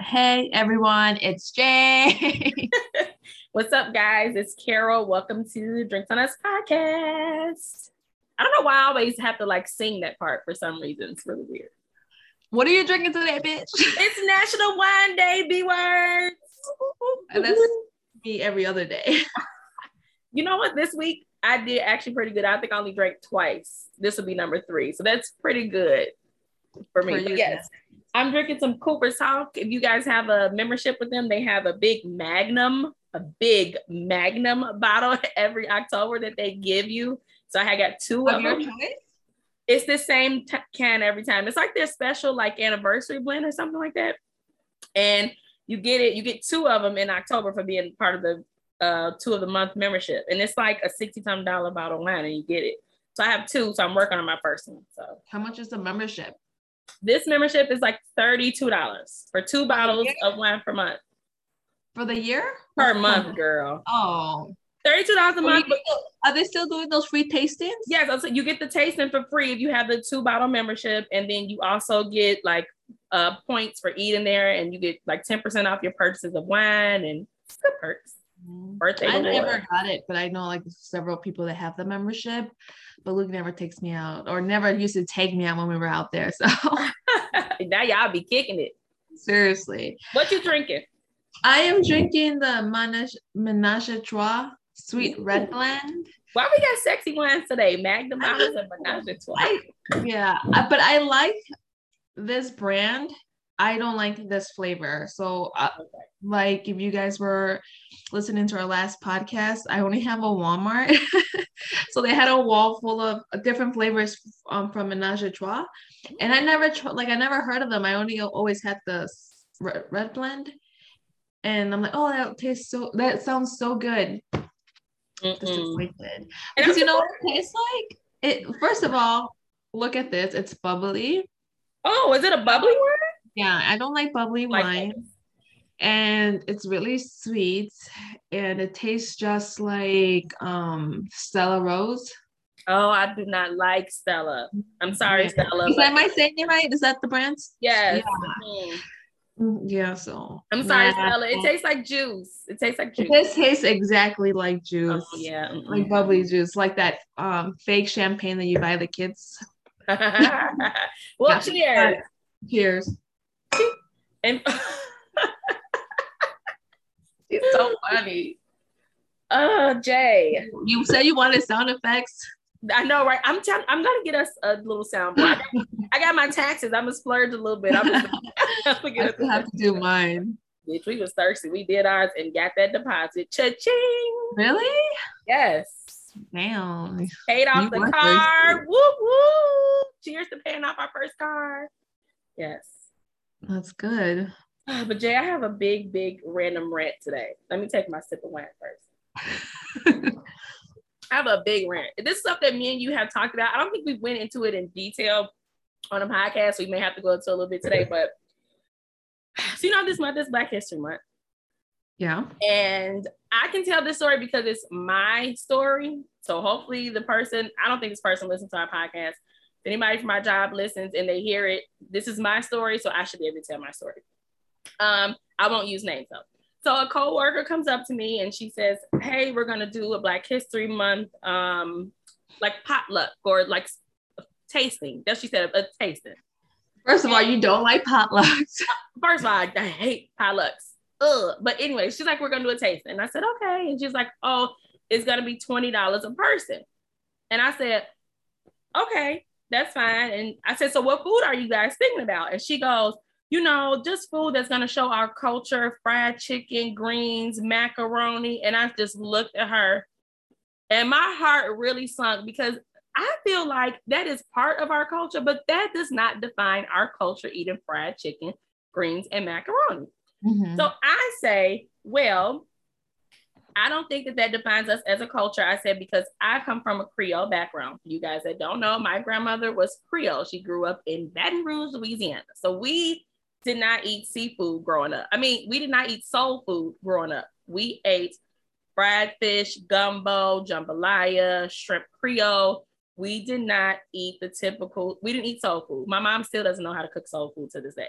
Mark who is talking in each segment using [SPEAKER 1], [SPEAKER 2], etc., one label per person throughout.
[SPEAKER 1] Hey everyone, it's Jay.
[SPEAKER 2] What's up, guys? It's Carol. Welcome to Drinks on Us podcast. I don't know why I always have to like sing that part for some reason. It's really weird.
[SPEAKER 1] what are you drinking today, bitch?
[SPEAKER 2] It's National Wine Day, B words.
[SPEAKER 1] And that's me every other day.
[SPEAKER 2] You know what? This week I did actually pretty good. I think I only drank twice. This will be number three. So that's pretty good for me.
[SPEAKER 1] For you,
[SPEAKER 2] yes, I'm drinking some Cooper's Hawk. If you guys have a membership with them, they have a big Magnum, a big Magnum bottle every October that they give you. So I got two of
[SPEAKER 1] Of your
[SPEAKER 2] them.
[SPEAKER 1] choice?
[SPEAKER 2] It's the same t- can every time. It's like their special like anniversary blend or something like that. And you get it, you get two of them in October for being part of the uh two of the month membership. And it's like a 60 some dollar bottle wine and you get it. So I have two, so I'm working on my first one. So
[SPEAKER 1] How much is the membership?
[SPEAKER 2] This membership is like $32 for two bottles
[SPEAKER 1] Yeah.
[SPEAKER 2] of wine per month.
[SPEAKER 1] For the year?
[SPEAKER 2] Per month, girl.
[SPEAKER 1] Oh.
[SPEAKER 2] $32 a month.
[SPEAKER 1] are they still doing those free tastings?
[SPEAKER 2] Yes, so you get the tasting for free if you have the two bottle membership, and then you also get like uh points for eating there, and you get like 10% off your purchases of wine and good perks. Birthday
[SPEAKER 1] I
[SPEAKER 2] reward.
[SPEAKER 1] never got it, but I know like several people that have the membership, but Luke never takes me out or never used to take me out when we were out there. So
[SPEAKER 2] now y'all be kicking it.
[SPEAKER 1] seriously.
[SPEAKER 2] What you drinking?
[SPEAKER 1] I am drinking the Menage, Menage a Trois sweet red blend.
[SPEAKER 2] Why we got sexy wines today? Magnum and Menage a Trois.
[SPEAKER 1] I, yeah, but I like this brand. I don't like this flavor. So, uh, like, if you guys were listening to our last podcast, I only have a Walmart. so they had a wall full of different flavors um, from Menage a Trois, and I never like I never heard of them. I only always had the red, blend, and I'm like, oh, that tastes so. That sounds so good.
[SPEAKER 2] Mm-mm.
[SPEAKER 1] disappointed. Because you know what it tastes like? It first of all, look at this. It's bubbly.
[SPEAKER 2] Oh, is it a bubbly one?
[SPEAKER 1] Yeah, I don't like bubbly
[SPEAKER 2] Like
[SPEAKER 1] wine. And it's really sweet. And it tastes just like um Stella Rose.
[SPEAKER 2] Oh, I do not like Stella. I'm sorry,
[SPEAKER 1] Yeah.
[SPEAKER 2] Stella.
[SPEAKER 1] Is that I saying it right? Is that the brand?
[SPEAKER 2] yes.
[SPEAKER 1] Yeah.
[SPEAKER 2] Mhm.
[SPEAKER 1] Mm, Yeah, so
[SPEAKER 2] I'm sorry,
[SPEAKER 1] Nah.
[SPEAKER 2] Stella. It tastes like juice. It tastes like juice.
[SPEAKER 1] This tastes exactly like juice.
[SPEAKER 2] Oh, yeah. mm-mm.
[SPEAKER 1] Like bubbly juice, like that um fake champagne that you buy the kids.
[SPEAKER 2] well,
[SPEAKER 1] Yeah.
[SPEAKER 2] cheers.
[SPEAKER 1] Cheers.
[SPEAKER 2] And she's so funny. Oh, Jay.
[SPEAKER 1] You said you wanted sound effects.
[SPEAKER 2] I know, right? I'm telling I'm gonna get us a little soundboard. I got, I got my taxes. I'm gonna splurge a little bit. I'm gonna, I'm gonna get us
[SPEAKER 1] still have to do mine.
[SPEAKER 2] Bitch, we was thirsty. We did ours and got that deposit. Cha-ching.
[SPEAKER 1] Really?
[SPEAKER 2] Yes.
[SPEAKER 1] Damn.
[SPEAKER 2] Paid off
[SPEAKER 1] You
[SPEAKER 2] the car.
[SPEAKER 1] thirsty.
[SPEAKER 2] Whoop whoop. Cheers to paying off our first car. Yes.
[SPEAKER 1] That's good.
[SPEAKER 2] But Jay, I have a big, big random rant today. Let me take my sip of wine first. I have a big rant. This is stuff that me and you have talked about. I don't think we went into it in detail on a podcast. We may have to go into a little bit today, but so you know this month is Black History Month.
[SPEAKER 1] Yeah.
[SPEAKER 2] And I can tell this story because it's my story. So hopefully the person, I don't think this person listens to our podcast. If anybody from my job listens and they hear it, this is my story. So I should be able to tell my story. Um, I won't use names though. So a coworker comes up to me and she says, Hey, we're gonna do a Black History Month um like potluck or like tasting. That's what she said, a tasting.
[SPEAKER 1] First of all, you don't like potlucks.
[SPEAKER 2] First of all, I, I hate potlucks. Ugh. But anyway, she's like, we're gonna do a tasting," And I said, okay. And she's like, oh, it's gonna be $20 a person. And I said, okay, that's fine. And I said, so what food are you guys thinking about? And she goes, you know, just food that's gonna show our culture, fried chicken, greens, macaroni. And I just looked at her and my heart really sunk because I feel like that is part of our culture, but that does not define our culture eating fried chicken, greens, and macaroni.
[SPEAKER 1] Mhm.
[SPEAKER 2] So I say, well, I don't think that that defines us as a culture. I said, because I come from a Creole background. You guys that don't know, my grandmother was Creole. She grew up in Baton Rouge, Louisiana. So we did not eat seafood growing up. I mean, we did not eat soul food growing up. We ate fried fish, gumbo, jambalaya, shrimp Creole. We did not eat the typical, we didn't eat soul food. My mom still doesn't know how to cook soul food to this day.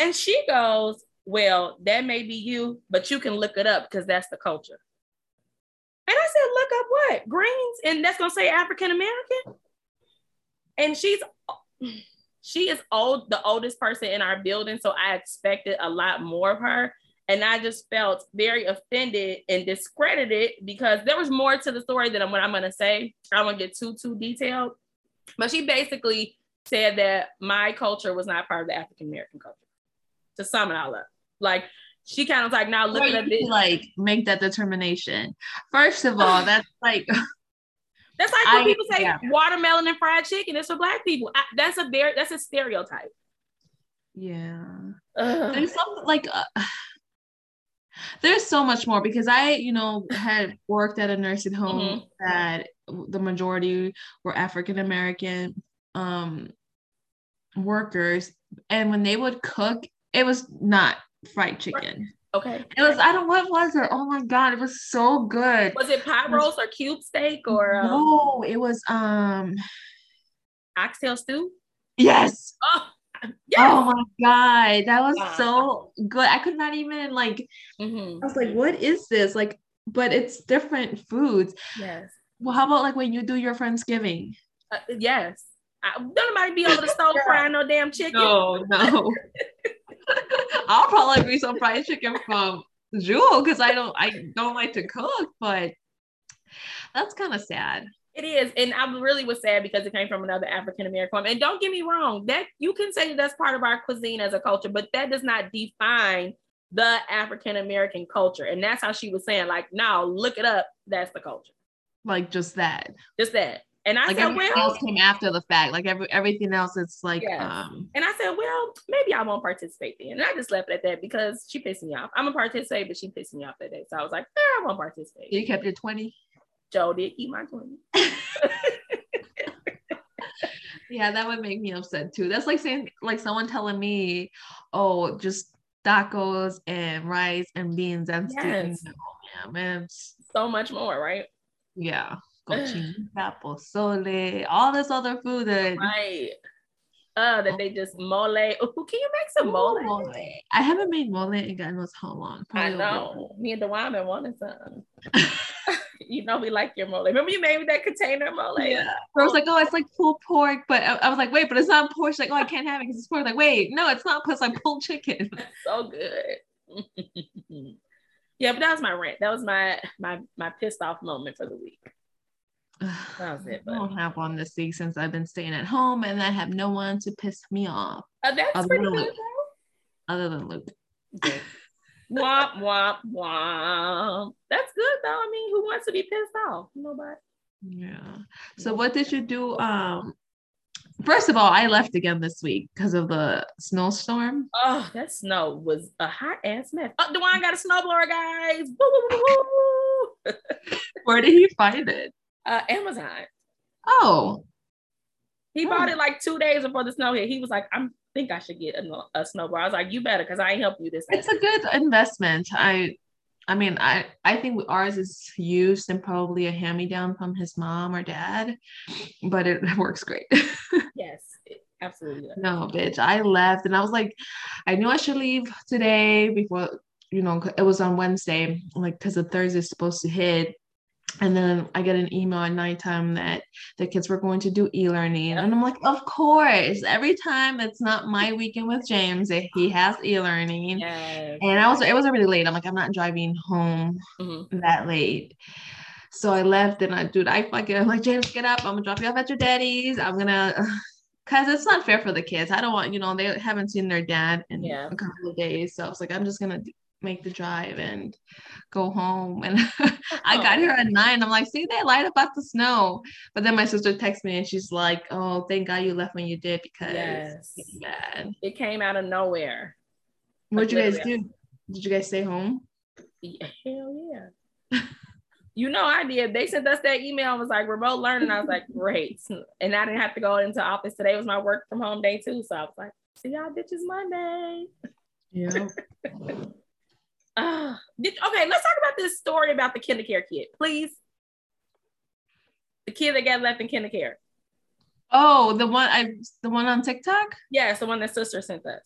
[SPEAKER 2] And she goes, well, that may be you, but you can look it up because that's the culture. And I said, look up what? Greens? And that's gonna say African American. And she's she is old, the oldest person in our building. So I expected a lot more of her. And I just felt very offended and discredited because there was more to the story than what I'm gonna say. I don't want to get too too detailed. But she basically said that my culture was not part of the African American culture. To sum it all up. Like she kind of like now looking at this
[SPEAKER 1] like make that determination. First of all, that's like
[SPEAKER 2] that's like when I, people say yeah. watermelon and fried chicken is for black people. I, that's a very that's a stereotype.
[SPEAKER 1] Yeah, Ugh. there's something like uh, there's so much more because I, you know, had worked at a nursing home mm-hmm. that the majority were African American um workers, and when they would cook, it was not fried chicken.
[SPEAKER 2] Okay.
[SPEAKER 1] It was I don't know what was it? Oh my god, it was so good.
[SPEAKER 2] Was it pot roast or cube steak or
[SPEAKER 1] um... no? It was um
[SPEAKER 2] oxtail stew.
[SPEAKER 1] Yes. Oh. Yes. Oh my god, that was wow. so good. I could not even like. Mm-hmm. I was like, "What is this?" Like, but it's different foods.
[SPEAKER 2] Yes.
[SPEAKER 1] Well, how about like when you do your Friendsgiving?
[SPEAKER 2] Uh, yes. I, don't nobody be over the stove frying no damn chicken.
[SPEAKER 1] No, no. I'll probably be some fried chicken from Jewel because I don't I don't like to cook, but that's kind of sad.
[SPEAKER 2] It is, and I really was sad because it came from another African American woman. And don't get me wrong, that you can say that's part of our cuisine as a culture, but that does not define the African American culture. And that's how she was saying, like, no, look it up. That's the culture.
[SPEAKER 1] Like just that.
[SPEAKER 2] Just that. And I
[SPEAKER 1] like
[SPEAKER 2] said, well,
[SPEAKER 1] else came after the fact. Like every everything else, it's like, yes. um.
[SPEAKER 2] And I said, well, maybe I won't participate then. And I just left it at that because she pissed me off. I'm a participate, but she pissed me off that day. So I was like, eh, I won't participate.
[SPEAKER 1] You kept your twenty.
[SPEAKER 2] Joe did keep my twenty.
[SPEAKER 1] yeah, that would make me upset too. That's like saying, like someone telling me, oh, just tacos and rice and beans and yes. Oh, yeah, man.
[SPEAKER 2] So much more, right?
[SPEAKER 1] Yeah cochinita, pozole, all this other food that
[SPEAKER 2] right. Oh, that they just mole. Oh, can you make some mole? mole?
[SPEAKER 1] I haven't made mole in God knows how long.
[SPEAKER 2] Probably I know. Me and the been wanted some. you know we like your mole. Remember you made that container mole?
[SPEAKER 1] Yeah. I was like, oh, it's like pulled pork, but I, I was like, wait, but it's not pork. She's like, oh, I can't have it because it's pork. Like, wait, no, it's not because I pulled chicken.
[SPEAKER 2] so good. yeah, but that was my rant. That was my my my pissed off moment for the week.
[SPEAKER 1] That was it. But. I don't have one this week since I've been staying at home and I have no one to piss me off.
[SPEAKER 2] Uh, that's other pretty good.
[SPEAKER 1] Other than Luke.
[SPEAKER 2] Okay. womp womp womp. That's good though. I mean, who wants to be pissed off? Nobody.
[SPEAKER 1] Yeah. So what did you do? Um first of all, I left again this week because of the snowstorm.
[SPEAKER 2] Oh, that snow was a hot ass mess. Oh, Dewan got a snowblower, guys. Woo,
[SPEAKER 1] Where did he find it?
[SPEAKER 2] Uh, Amazon.
[SPEAKER 1] Oh.
[SPEAKER 2] He bought it like two days before the snow hit. He was like, I think I should get a, a snowboard. I was like, you better, because I ain't help you this.
[SPEAKER 1] It's a good investment. I I mean, I I think ours is used and probably a hand me down from his mom or dad, but it works great.
[SPEAKER 2] yes, absolutely.
[SPEAKER 1] No, bitch. I left and I was like, I knew I should leave today before you know it was on Wednesday, like because the Thursday is supposed to hit, and then I get an email at nighttime that the kids were going to do e-learning. And I'm like, of course. Every time it's not my weekend with James, he has e-learning. Yes. And I was it was already late. I'm like, I'm not driving home mm-hmm. that late. So I left and I dude, I fucking I'm like, James, get up. I'm gonna drop you off at your daddy's. I'm gonna because it's not fair for the kids. I don't want, you know, they haven't seen their dad in yeah. a couple of days. So I was like, I'm just gonna make the drive and go home. And I got oh. here at nine. I'm like, see, they lied about the snow. But then my sister texts me and she's like, oh, thank God you left when you did because yes.
[SPEAKER 2] bad. It came out of nowhere.
[SPEAKER 1] What'd you guys do? Did you guys stay home?
[SPEAKER 2] Yeah, hell yeah. you know I did. They sent us that email I was like remote learning. I was like, great. And I didn't have to go into office. Today was my work from home day too. So I was like, see y'all bitches Monday.
[SPEAKER 1] Yeah.
[SPEAKER 2] Uh, did, okay, let's talk about this story about the KinderCare kid, please. The kid that got left in KinderCare.
[SPEAKER 1] Oh, the one I the one on TikTok?
[SPEAKER 2] Yes, the one that sister sent us.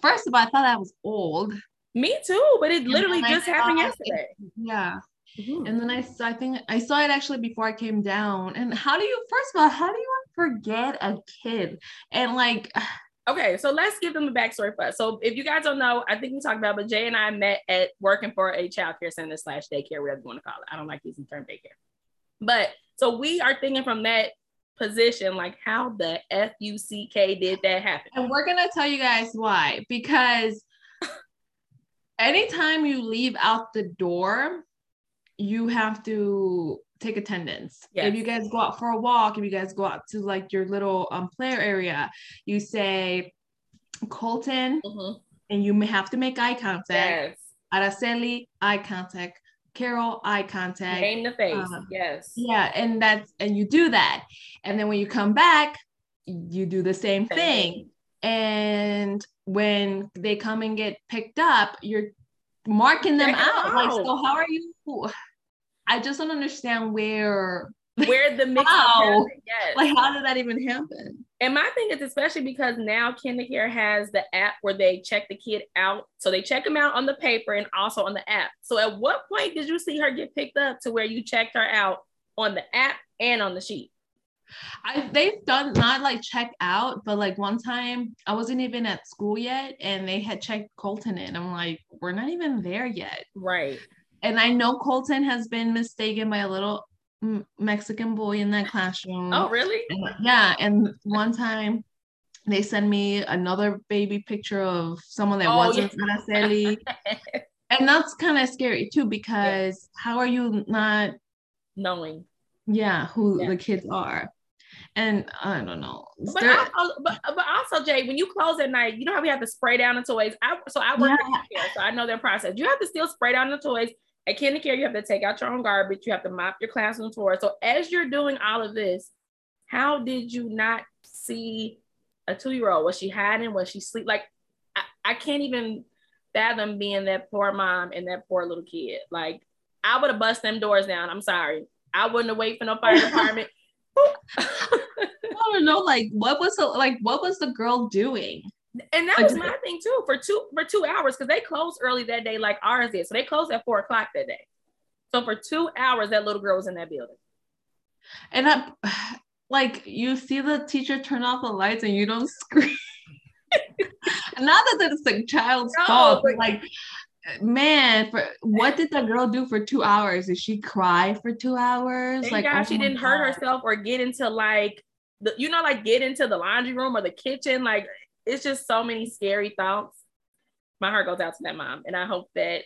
[SPEAKER 1] first of all, I thought that was old.
[SPEAKER 2] Me too, but it literally
[SPEAKER 1] then I
[SPEAKER 2] just happened
[SPEAKER 1] saw it-
[SPEAKER 2] yesterday.
[SPEAKER 1] Yeah.
[SPEAKER 2] Mhm.
[SPEAKER 1] And then I, I think I saw it actually before I came down. And how do you, first of all, how do you forget a kid? And like,
[SPEAKER 2] Okay, so let's give them the backstory first. So if you guys don't know, I think we talked about, but Jay and I met at working for a childcare center slash daycare, whatever you want to call it. I don't like using term daycare. But so we are thinking from that position, like how the F U C K did that happen.
[SPEAKER 1] and we're gonna tell you guys why. Because anytime you leave out the door, you have to take attendance.
[SPEAKER 2] Yes.
[SPEAKER 1] If you guys go out for a walk, if you guys go out to like your little um player area, you say Colton,
[SPEAKER 2] Mhm.
[SPEAKER 1] and you may have to make eye contact.
[SPEAKER 2] Yes.
[SPEAKER 1] Araceli, eye contact. Carol, eye contact.
[SPEAKER 2] Name the face.
[SPEAKER 1] Uh,
[SPEAKER 2] yes.
[SPEAKER 1] Yeah, and that's and you do that, and then when you come back, you do the same thing. And when they come and get picked up, you're marking them
[SPEAKER 2] 'em
[SPEAKER 1] out. Like,
[SPEAKER 2] out.
[SPEAKER 1] so how are you? I just don't understand where,
[SPEAKER 2] Where the mix
[SPEAKER 1] Wow.
[SPEAKER 2] Yes.
[SPEAKER 1] like, how did that even happen?
[SPEAKER 2] And my thing is especially because now KinderCare has the app where they check the kid out. So they check them out on the paper and also on the app. So at what point did you see her get picked up to where you checked her out on the app and on the sheet?
[SPEAKER 1] I they've done not like check out, but like one time I wasn't even at school yet, and they had checked Colton in. I'm like, we're not even there yet.
[SPEAKER 2] Right.
[SPEAKER 1] And I know Colton has been mistaken by a little Mexican boy in that classroom.
[SPEAKER 2] Oh, really?
[SPEAKER 1] And, yeah, and one time they sent me another baby picture of someone that
[SPEAKER 2] Oh,
[SPEAKER 1] wasn't Araceli. and that's kind of scary too because how are you not
[SPEAKER 2] Knowing.
[SPEAKER 1] yeah who
[SPEAKER 2] Yeah.
[SPEAKER 1] the kids are and i don't know
[SPEAKER 2] But
[SPEAKER 1] There-
[SPEAKER 2] also, but, but also, Jay, when you close at night, you know how we have to spray down the toys. I, so I work at KinderCare, so I know their process. You have to still spray down the toys. At KinderCare, you have to take out your own garbage. You have to mop your classroom floor. So as you're doing all of this, how did you not see a two-year-old? Was she hiding? Was she sleep? Like, I, I can't even fathom being that poor mom and that poor little kid. Like, I would have bust them doors down. I'm sorry. I wouldn't have waited for no fire department.
[SPEAKER 1] i don't know like what was the like what was the girl doing
[SPEAKER 2] And that was my thing too for two for two hours because they closed early that day, like ours did. So they closed at four o'clock that day. So for two hours, that little girl was in that building.
[SPEAKER 1] and i like you see the teacher turn off the lights and you don't scream not that it's the child's
[SPEAKER 2] No,
[SPEAKER 1] fault but like man for what did the girl do for two hours did she cry for two hours
[SPEAKER 2] Thank
[SPEAKER 1] like
[SPEAKER 2] God
[SPEAKER 1] oh
[SPEAKER 2] she didn't hurt herself or get into like the you know like get into the laundry room or the kitchen. Like it's just so many scary thoughts. My heart goes out to that mom, and I hope that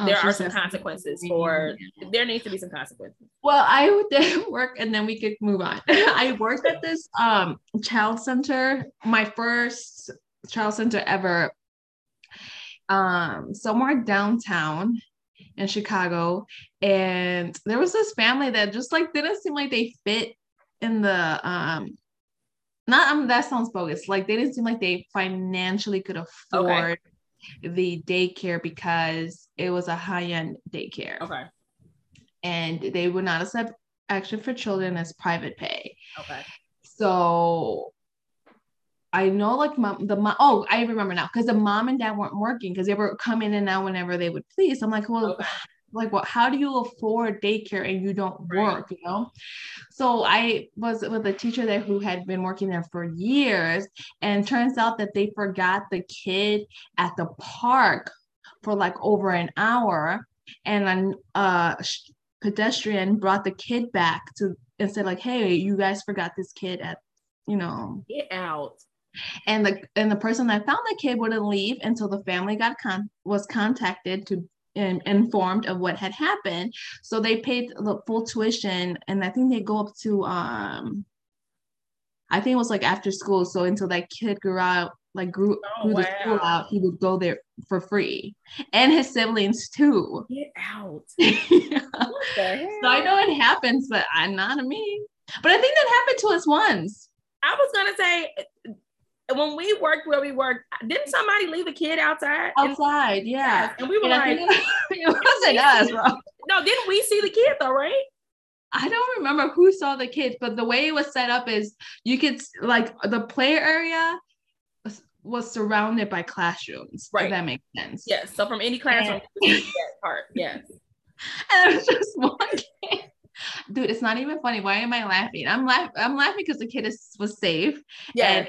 [SPEAKER 1] Oh,
[SPEAKER 2] there are some consequences for. There needs to be some consequences.
[SPEAKER 1] Well, I did work and then we could move on. I worked at this um child center, my first child center ever, um, somewhere downtown in Chicago. And there was this family that just like didn't seem like they fit in the um not um that sounds bogus. Like they didn't seem like they financially could afford the daycare because it was a high-end daycare
[SPEAKER 2] Okay.
[SPEAKER 1] and they would not accept action for children as private pay.
[SPEAKER 2] Okay.
[SPEAKER 1] So I know like mom, the mom, oh, I remember now because the mom and dad weren't working because they were coming in and out whenever they would please. I'm like, well,
[SPEAKER 2] Okay.
[SPEAKER 1] Like what how do you afford daycare and you don't work, you know? So I was with a teacher there who had been working there for years, and turns out that they forgot the kid at the park for like over an hour, and an uh pedestrian brought the kid back to and said like, hey, you guys forgot this kid at you know
[SPEAKER 2] Get out.
[SPEAKER 1] and the and the person that found the kid wouldn't leave until the family got con- was contacted to and informed of what had happened. So they paid the full tuition and i think they go up to um i think it was like after school. So until that kid grew out like grew,
[SPEAKER 2] Oh,
[SPEAKER 1] grew the school out he would go there for free. And his siblings too.
[SPEAKER 2] Get out.
[SPEAKER 1] so
[SPEAKER 2] the hell?
[SPEAKER 1] i know it happens but i'm not a me. But i think that happened to us once.
[SPEAKER 2] I was gonna say when we worked where we worked, didn't somebody leave a kid outside? And-
[SPEAKER 1] outside yeah
[SPEAKER 2] and we were
[SPEAKER 1] And
[SPEAKER 2] like,
[SPEAKER 1] it wasn't us, bro.
[SPEAKER 2] no, didn't we see the kid though, right?
[SPEAKER 1] I don't remember who saw the kids, but the way it was set up is you could like the play area was surrounded by classrooms. Right. If that makes sense.
[SPEAKER 2] Yes. So from any classroom, and, part. Yes.
[SPEAKER 1] And it was just one kid. Dude, it's not even funny. Why am I laughing? I'm laughing. I'm laughing because the kid is, was safe.
[SPEAKER 2] Yeah.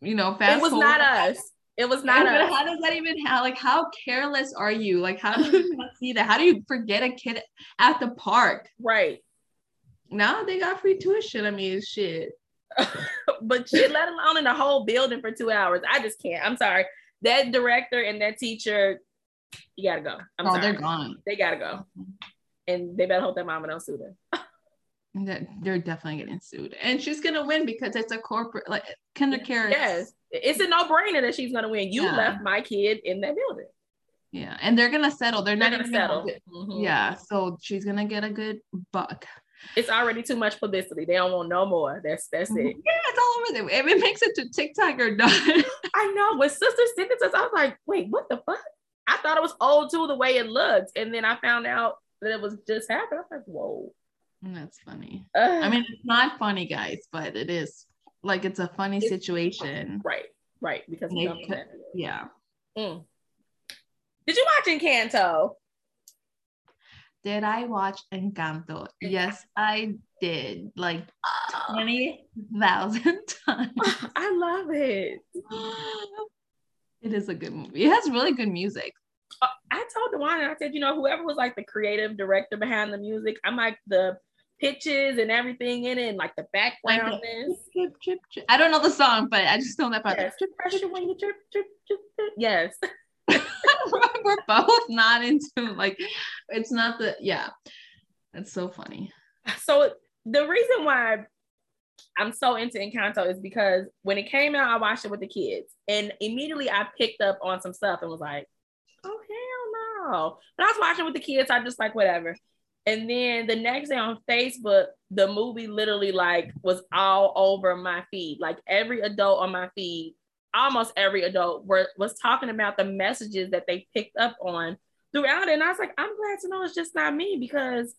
[SPEAKER 1] you know, fast.
[SPEAKER 2] It was forward. not us. It was not us.
[SPEAKER 1] How does that even how like how careless are you? Like how do you not see that? How do you forget a kid at the park?
[SPEAKER 2] Right.
[SPEAKER 1] Now they got free tuition. I mean, shit.
[SPEAKER 2] but shit, let alone in the whole building for two hours. I just can't. I'm sorry. That director and that teacher, you gotta go. I'm
[SPEAKER 1] oh,
[SPEAKER 2] sorry.
[SPEAKER 1] they're gone.
[SPEAKER 2] They gotta go. And they better hope that mama don't sue
[SPEAKER 1] them. that they're definitely getting sued. And she's gonna win because it's a corporate like KinderCare.
[SPEAKER 2] Yes. It's a no-brainer that she's gonna win. You yeah. left my kid in that building.
[SPEAKER 1] Yeah, and they're gonna settle. They're, they're not
[SPEAKER 2] gonna settle. Mm-hmm.
[SPEAKER 1] Yeah, so she's gonna get a good buck.
[SPEAKER 2] It's already too much publicity. They don't want no more. That's that's it.
[SPEAKER 1] Yeah, it's all over there. If it makes it to TikTok or not.
[SPEAKER 2] I know. When sister sent it to us, I was like, wait, what the fuck? I thought it was old too, the way it looked. And then I found out that it was just happened. I was like, whoa.
[SPEAKER 1] That's funny. Uh, I mean, it's not funny, guys, but it is like it's a funny it's, situation.
[SPEAKER 2] Right, right. Because could,
[SPEAKER 1] yeah.
[SPEAKER 2] Mm. Did you watch Encanto?
[SPEAKER 1] Did I watch Encanto? Yes, I did. Like oh. 20,000 times.
[SPEAKER 2] I love it.
[SPEAKER 1] It is a good movie. It has really good music.
[SPEAKER 2] Uh, I told Dewan, and I said, you know, whoever was like the creative director behind the music, I'm like the pitches and everything in it, and like the background is.
[SPEAKER 1] I don't know the song, but I just know that part.
[SPEAKER 2] Yes. Pressure when you trip, trip, trip, trip. Yes.
[SPEAKER 1] we're both not into like it's not the yeah it's so funny
[SPEAKER 2] so the reason why i'm so into encanto is because when it came out i watched it with the kids and immediately i picked up on some stuff and was like oh hell no but i was watching with the kids i just like whatever and then the next day on facebook the movie literally like was all over my feed like every adult on my feed almost every adult were, was talking about the messages that they picked up on throughout it. And I was like, I'm glad to know it's just not me because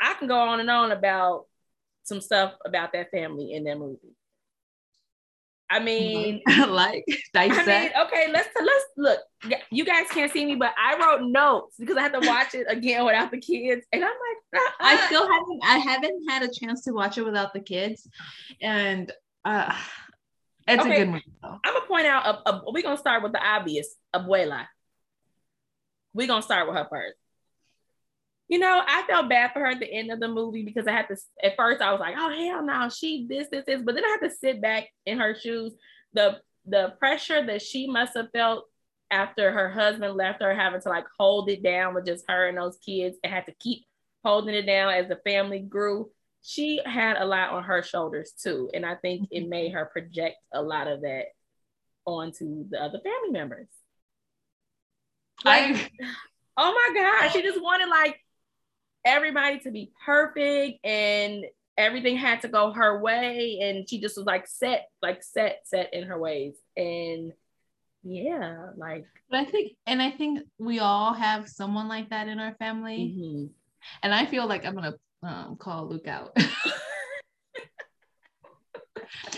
[SPEAKER 2] I can go on and on about some stuff about that family in that movie. I mean,
[SPEAKER 1] like dissect. I mean,
[SPEAKER 2] okay, let's let's look. You guys can't see me, but I wrote notes because I had to watch it again without the kids, and I'm like, uh-uh.
[SPEAKER 1] I still haven't. I haven't had a chance to watch it without the kids, and uh, it's okay. a good movie. Though.
[SPEAKER 2] I'm gonna point out. A, a, we're gonna start with the obvious. Abuela. We're gonna start with her first. You know, I felt bad for her at the end of the movie because I had to. At first, I was like, "Oh hell no, she this this this," but then I had to sit back in her shoes. The the pressure that she must have felt after her husband left her, having to like hold it down with just her and those kids, and had to keep holding it down as the family grew she had a lot on her shoulders too. And I think it made her project a lot of that onto the other family members. Like, I, oh my God, she just wanted like everybody to be perfect and everything had to go her way. And she just was like set, like set, set in her ways. And yeah, like.
[SPEAKER 1] But I think, and I think we all have someone like that in our family. Mm-hmm. And I feel like I'm to um, call Luke out.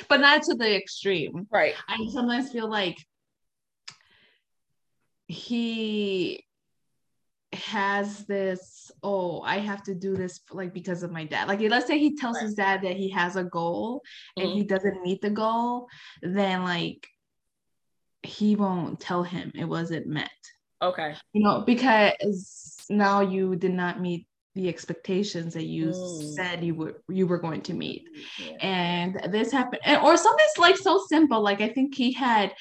[SPEAKER 1] but not to the extreme.
[SPEAKER 2] Right.
[SPEAKER 1] I sometimes feel like he has this oh i have to do this like because of my dad like let's say he tells right. his dad that he has a goal mm-hmm. and he doesn't meet the goal then like he won't tell him it wasn't met
[SPEAKER 2] okay
[SPEAKER 1] you know because now you did not meet the expectations that you mm. said you were you were going to meet yeah. and this happened or something's like so simple like i think he had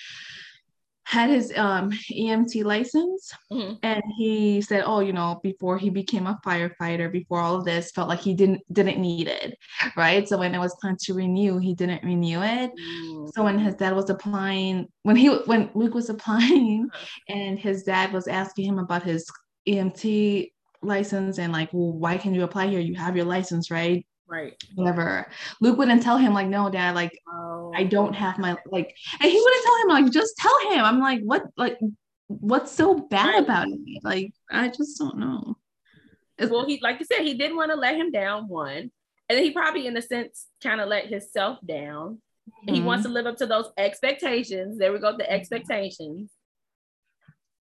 [SPEAKER 1] had his um EMT license mm-hmm. and he said oh you know before he became a firefighter before all of this felt like he didn't didn't need it right so when it was time to renew he didn't renew it mm-hmm. so when his dad was applying when he when Luke was applying and his dad was asking him about his EMT license and like, well, why can you apply here? You have your license, right?
[SPEAKER 2] Right.
[SPEAKER 1] Whatever. Luke wouldn't tell him, like, no, dad, like, oh. I don't have my like, and he wouldn't tell him, like, just tell him. I'm like, what, like, what's so bad right. about it? Like, I just don't know.
[SPEAKER 2] Well, he, like you said, he didn't want to let him down. One, and he probably, in a sense, kind of let himself down. He mm-hmm. wants to live up to those expectations. There we go, the expectations.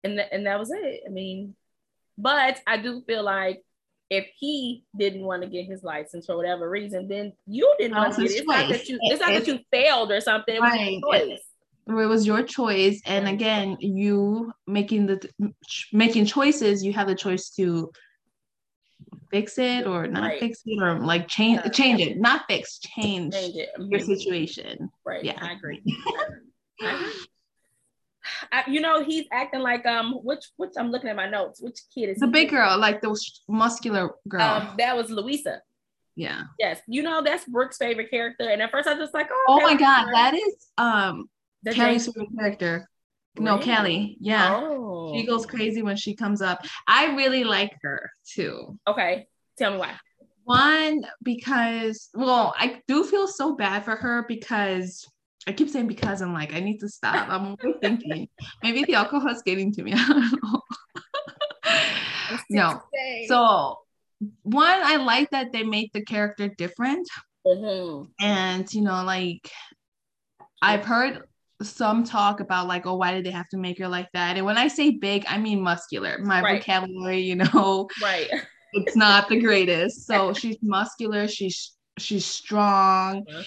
[SPEAKER 2] And, th- and that was it. I mean, but I do feel like if he didn't want to get his license for whatever reason, then you didn't want to get it. It's not that you it's not that you failed or something. It was right. your choice.
[SPEAKER 1] It was your choice. And again, you making the making choices, you have the choice to fix it or not right. fix it or like change change it. Not fix, change, change it. your mm-hmm. situation.
[SPEAKER 2] Right. Yeah. I agree. I agree. I, you know, he's acting like um, which which I'm looking at my notes. Which kid is
[SPEAKER 1] the big girl, like the muscular girl? Um,
[SPEAKER 2] that was Luisa.
[SPEAKER 1] Yeah.
[SPEAKER 2] Yes, you know that's Brooke's favorite character, and at first I was just like, oh.
[SPEAKER 1] Oh my god, that is um the Kelly's favorite character. No, Kelly. Yeah. Oh. She goes crazy when she comes up. I really like her too.
[SPEAKER 2] Okay. Tell me why.
[SPEAKER 1] One, because well, I do feel so bad for her because I keep saying because I'm like, I need to stop. I'm thinking maybe the alcohol is getting to me. I don't know. no. So one, I like that they made the character different. Mm-hmm. And you know, like I've heard some talk about like, oh, why did they have to make her like that? And when I say big, I mean muscular. My right. vocabulary, you know,
[SPEAKER 2] right.
[SPEAKER 1] it's not the greatest. So she's muscular, she's she's strong. Uh-huh.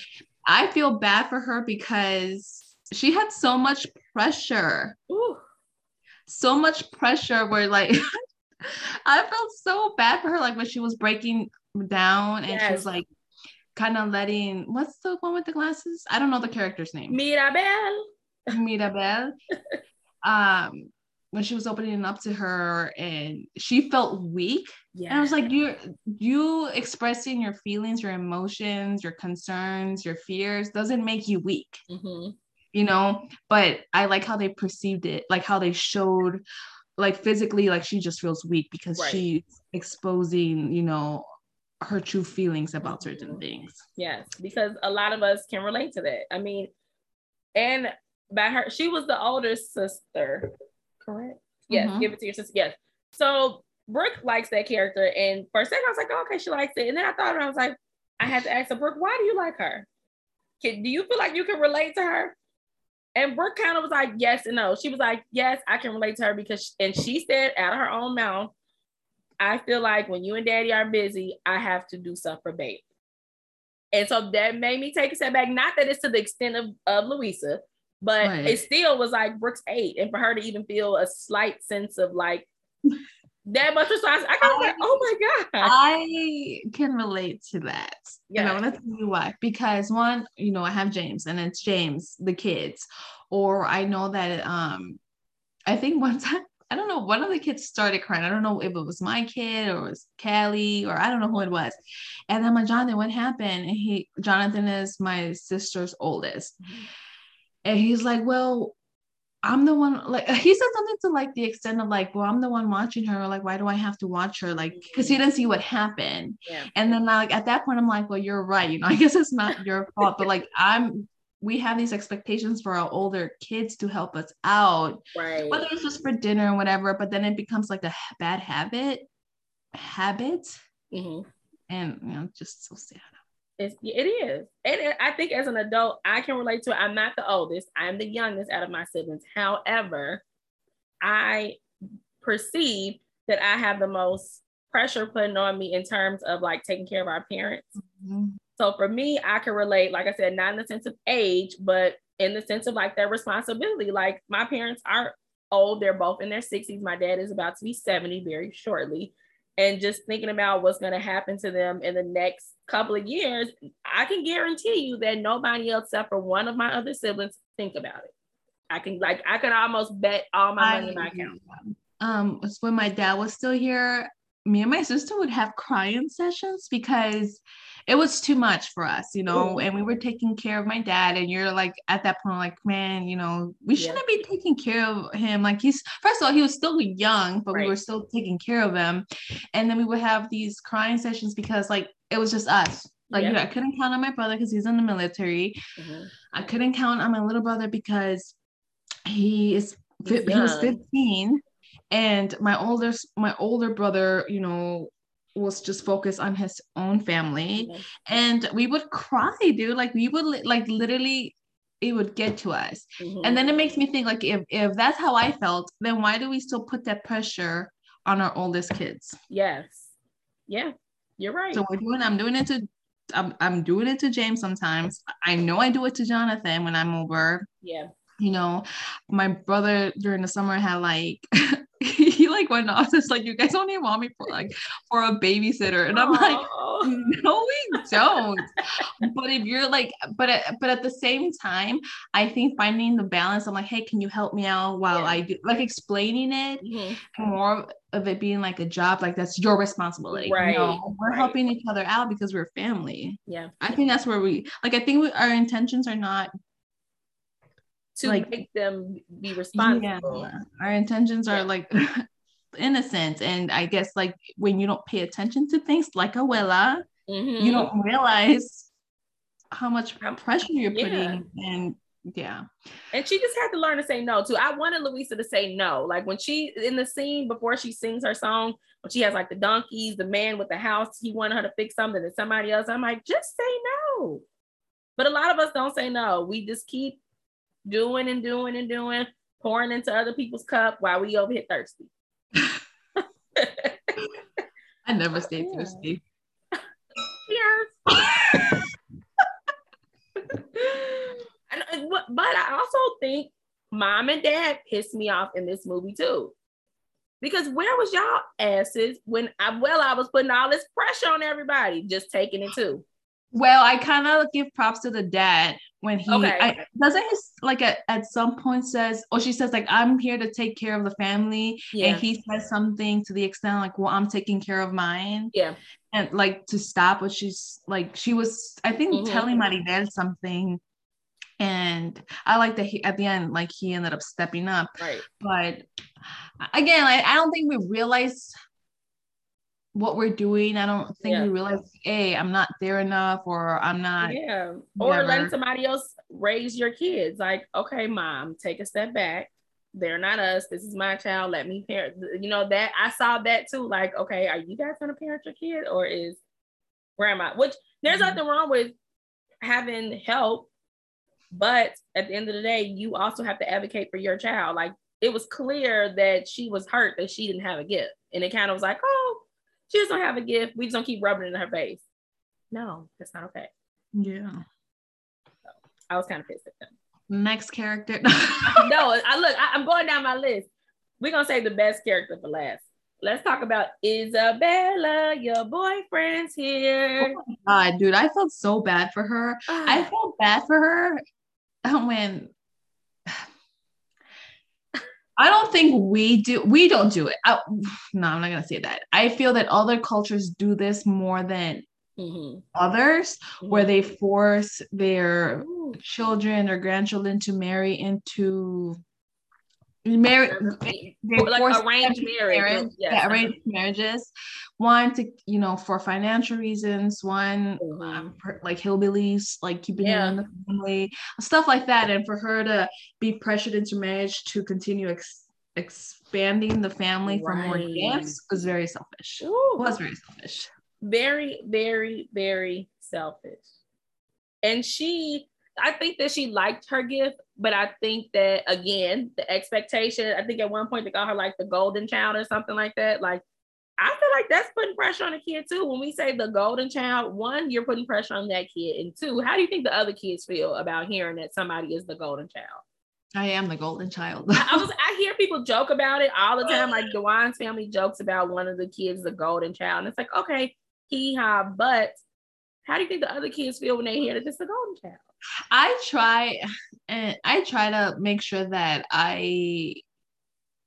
[SPEAKER 1] I feel bad for her because she had so much pressure. Ooh. So much pressure where like I felt so bad for her, like when she was breaking down and yes. she was like kind of letting what's the one with the glasses? I don't know the character's name.
[SPEAKER 2] Mirabel.
[SPEAKER 1] Mirabel. um when she was opening up to her and she felt weak. Yeah. And I was like, you you expressing your feelings, your emotions, your concerns, your fears doesn't make you weak. Mm-hmm. You know, but I like how they perceived it, like how they showed like physically like she just feels weak because right. she's exposing, you know, her true feelings about certain mm-hmm. things.
[SPEAKER 2] Yes, because a lot of us can relate to that. I mean, and by her, she was the older sister correct? Yes, mm-hmm. give it to your sister. Yes. So Brooke likes that character, and for a second I was like, oh, okay, she likes it, and then I thought I was like, I had to ask her, Brooke, why do you like her? Can, do you feel like you can relate to her? And Brooke kind of was like, yes and no. She was like, yes, I can relate to her because, and she said out of her own mouth, I feel like when you and daddy are busy, I have to do stuff for babe. And so that made me take a step back. Not that it's to the extent of, of Luisa, but right. it still was like Brooks eight, and for her to even feel a slight sense of like that much responsibility, I was like, oh my god,
[SPEAKER 1] I can relate to that. Yeah, and I want to tell you why. Because one, you know, I have James, and it's James, the kids, or I know that um, I think one time. I don't know. One of the kids started crying. I don't know if it was my kid or it was Kelly or I don't know who it was. And I'm like, Jonathan, what happened? And he, Jonathan is my sister's oldest. Mm-hmm and he's like, well, I'm the one like he said something to like the extent of like, well, I'm the one watching her. Like, why do I have to watch her? Like, because he didn't see what happened. Yeah. And then like at that point, I'm like, well, you're right. You know, I guess it's not your fault, but like I'm we have these expectations for our older kids to help us out.
[SPEAKER 2] Right.
[SPEAKER 1] Whether it's just for dinner or whatever, but then it becomes like a bad habit. Habit. Mm-hmm. And you know, just so sad.
[SPEAKER 2] It's, it is. And I think as an adult, I can relate to it. I'm not the oldest, I'm the youngest out of my siblings. However, I perceive that I have the most pressure putting on me in terms of like taking care of our parents. Mm-hmm. So for me, I can relate, like I said, not in the sense of age, but in the sense of like their responsibility. Like my parents are old, they're both in their 60s. My dad is about to be 70 very shortly and just thinking about what's going to happen to them in the next couple of years, I can guarantee you that nobody else except for one of my other siblings think about it. I can like I can almost bet all my money I, in my account.
[SPEAKER 1] Um, when my dad was still here, me and my sister would have crying sessions because it was too much for us, you know, and we were taking care of my dad. And you're like, at that point, like, man, you know, we shouldn't yeah. be taking care of him. Like, he's, first of all, he was still young, but right. we were still taking care of him. And then we would have these crying sessions because, like, it was just us. Like, yeah. I couldn't count on my brother because he's in the military. Mm-hmm. I couldn't count on my little brother because he is, he was 15 and my oldest my older brother you know was just focused on his own family.
[SPEAKER 2] Yeah.
[SPEAKER 1] and we would cry dude. Like we would li- like literally it would get to us.
[SPEAKER 2] Mhm.
[SPEAKER 1] and then it makes me think like if if that's how i felt then why do we still put that pressure on our oldest kids?
[SPEAKER 2] Yes, yeah, you're right.
[SPEAKER 1] so we're doing i'm doing it to I'm, I'm doing it to james sometimes. I know i do it to jonathan when i'm over.
[SPEAKER 2] Yeah,
[SPEAKER 1] you know my brother during the summer had like he like went off just like you guys only want me for like for a babysitter and i'm like no we don't but if you're like but at, but at the same time i think finding the balance i'm like hey can you help me out while
[SPEAKER 2] Yeah.
[SPEAKER 1] i do like explaining it
[SPEAKER 2] Mhm.
[SPEAKER 1] more of it being like a job like that's your responsibility
[SPEAKER 2] Right,
[SPEAKER 1] no, we're
[SPEAKER 2] right.
[SPEAKER 1] helping each other out because we're family
[SPEAKER 2] yeah.
[SPEAKER 1] i think that's where we like i think we, our intentions are not
[SPEAKER 2] To
[SPEAKER 1] Like-
[SPEAKER 2] make them be responsible.
[SPEAKER 1] yeah, our intentions are
[SPEAKER 2] Yeah.
[SPEAKER 1] like innocent and i guess like when you don't pay attention to things like abuela
[SPEAKER 2] Mhm.
[SPEAKER 1] you don't realize how much pressure you're
[SPEAKER 2] yeah.
[SPEAKER 1] putting and yeah
[SPEAKER 2] And she just had to learn to say no too. I wanted Luisa to say no. Like when she in the scene before she sings her song, when she has like the donkeys, the man with the house, he wanted her to fix something and somebody else. I'm like, just say no. But a lot of us don't say no. We just keep doing and doing and doing, pouring into other people's cup while we over here thirsty.
[SPEAKER 1] i never stayed
[SPEAKER 2] Yeah.
[SPEAKER 1] thirsty
[SPEAKER 2] Cheers. and, uh, and but I also think mom and dad pissed me off in this movie too. Because where was y'all asses when I well I was putting all this pressure on everybody, just taking it too.
[SPEAKER 1] well i kind of give props to the dad when he
[SPEAKER 2] Okay.
[SPEAKER 1] I, doesn't he s- like at, at some point says or she says like i'm here to take care of the family
[SPEAKER 2] Yeah.
[SPEAKER 1] and he says something to the extent like well i'm taking care of mine
[SPEAKER 2] yeah.
[SPEAKER 1] and like to stop what she's like she was i think
[SPEAKER 2] Mhm.
[SPEAKER 1] telling Mirabel something and i like that he at the end like he ended up stepping up
[SPEAKER 2] Right.
[SPEAKER 1] but again I, I don't think we realize what we're doing i don't think
[SPEAKER 2] Yeah.
[SPEAKER 1] we realize hey i'm not there enough or i'm not
[SPEAKER 2] yeah. Or letting somebody else raise your kids. Like, okay, mom, take a step back. They're not us. This is my child. Let me parent. You know that I saw that too. Like, okay, are you guys gonna parent your kid or is grandma? Which there's
[SPEAKER 1] Mhm.
[SPEAKER 2] nothing wrong with having help, but at the end of the day, you also have to advocate for your child. Like it was clear that she was hurt that she didn't have a gift, and it kind of was like, oh, she doesn't have a gift. We just don't keep rubbing it in her face. No, that's not okay.
[SPEAKER 1] yeah
[SPEAKER 2] I was kind of pissed at them.
[SPEAKER 1] next character
[SPEAKER 2] no, I look, I, am going down my list. We're gonna save the best character for last. Let's talk about Isabela. Your boyfriend's here.
[SPEAKER 1] Oh God, dude i felt so bad for her i ah. felt bad for her when I don't think we do. We don't do it. I, no, I'm not gonna say that. I feel that other cultures do this more than
[SPEAKER 2] Mhm.
[SPEAKER 1] others, where they force their
[SPEAKER 2] Ooh.
[SPEAKER 1] children or grandchildren to marry into marry. They
[SPEAKER 2] like arranged
[SPEAKER 1] to
[SPEAKER 2] marriage. Yes.
[SPEAKER 1] yeah, arranged marriages. One to you know for financial reasons. One um, like hillbillies, like keeping
[SPEAKER 2] Yeah.
[SPEAKER 1] it in the family, stuff like that. And for her to be pressured into marriage to continue ex- expanding the family for more
[SPEAKER 2] Right.
[SPEAKER 1] gifts was very selfish.
[SPEAKER 2] Ooh.
[SPEAKER 1] Was very selfish.
[SPEAKER 2] very, very, very selfish. And she, I think that she liked her gift, but I think that again, the expectation, I think at one point they called her like the golden child or something like that. Like, I feel like that's putting pressure on a kid too. When we say the golden child, one, you're putting pressure on that kid. And two, how do you think the other kids feel about hearing that somebody is the golden child?
[SPEAKER 1] I am the golden child.
[SPEAKER 2] I, I was I hear people joke about it all the time. Like Dewan's family jokes about one of the kids, the golden child. And it's like, okay, hee haw, but how do you think the other kids feel when they hear that it's the golden child?
[SPEAKER 1] I try and I try to make sure that I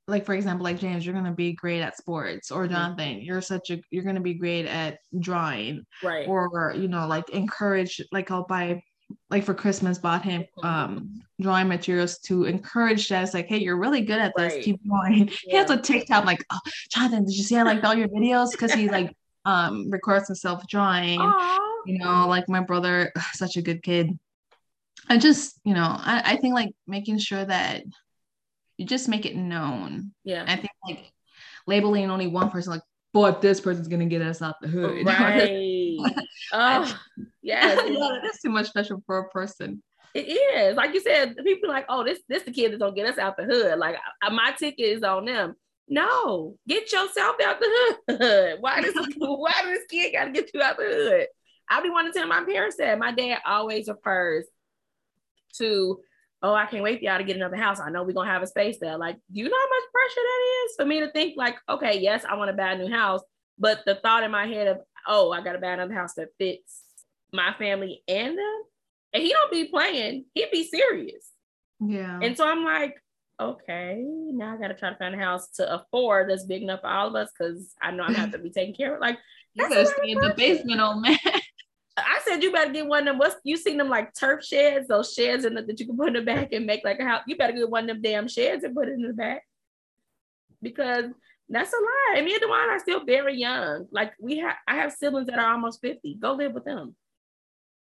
[SPEAKER 1] like for example like James you're going to be great at sports or
[SPEAKER 2] Mhm.
[SPEAKER 1] Jonathan you're such a you're going to be great at drawing
[SPEAKER 2] Right.
[SPEAKER 1] or you know like encourage like I'll buy like for Christmas bought him
[SPEAKER 2] Mhm.
[SPEAKER 1] um drawing materials to encourage that it's like hey you're really good at this
[SPEAKER 2] Right.
[SPEAKER 1] keep going he has a TikTok like oh Jonathan did you see I liked all your videos because he like um records himself drawing
[SPEAKER 2] Aw.
[SPEAKER 1] you know like my brother such a good kid I just you know I, I think like making sure that you just make it known
[SPEAKER 2] Yeah.
[SPEAKER 1] I think like labeling only one person like but this person's gonna get us out the hood.
[SPEAKER 2] Right. oh, yes.
[SPEAKER 1] yeah, that's too much special for a person.
[SPEAKER 2] It is. Like you said, people like, oh, this this the kid that's gonna get us out the hood. Like I, my ticket is on them. No, get yourself out the hood. Why does why does this kid gotta get you out the hood? I'll be wanting to tell my parents that my dad always refers to, oh, I can't wait for y'all to get another house. I know we're gonna have a space there. Like, do you know how much pressure that is for me to think like, okay, yes, I want to buy a new house, but the thought in my head of, oh, I gotta buy another house that fits my family and them, and he don't be playing, he'd be serious.
[SPEAKER 1] Yeah.
[SPEAKER 2] And so I'm like, okay, now I gotta try to find a house to afford that's big enough for all of us because I know I have to be taken care of. Like,
[SPEAKER 1] you gotta stay in the basement, old man.
[SPEAKER 2] Said you better get one of them. What's you seen them like turf sheds, those sheds in the, that you can put in the back and make like a house. You better get one of them damn sheds and put it in the back. Because that's a lie. And me and Dewan are still very young. Like we have I have siblings that are almost 50. Go live with them.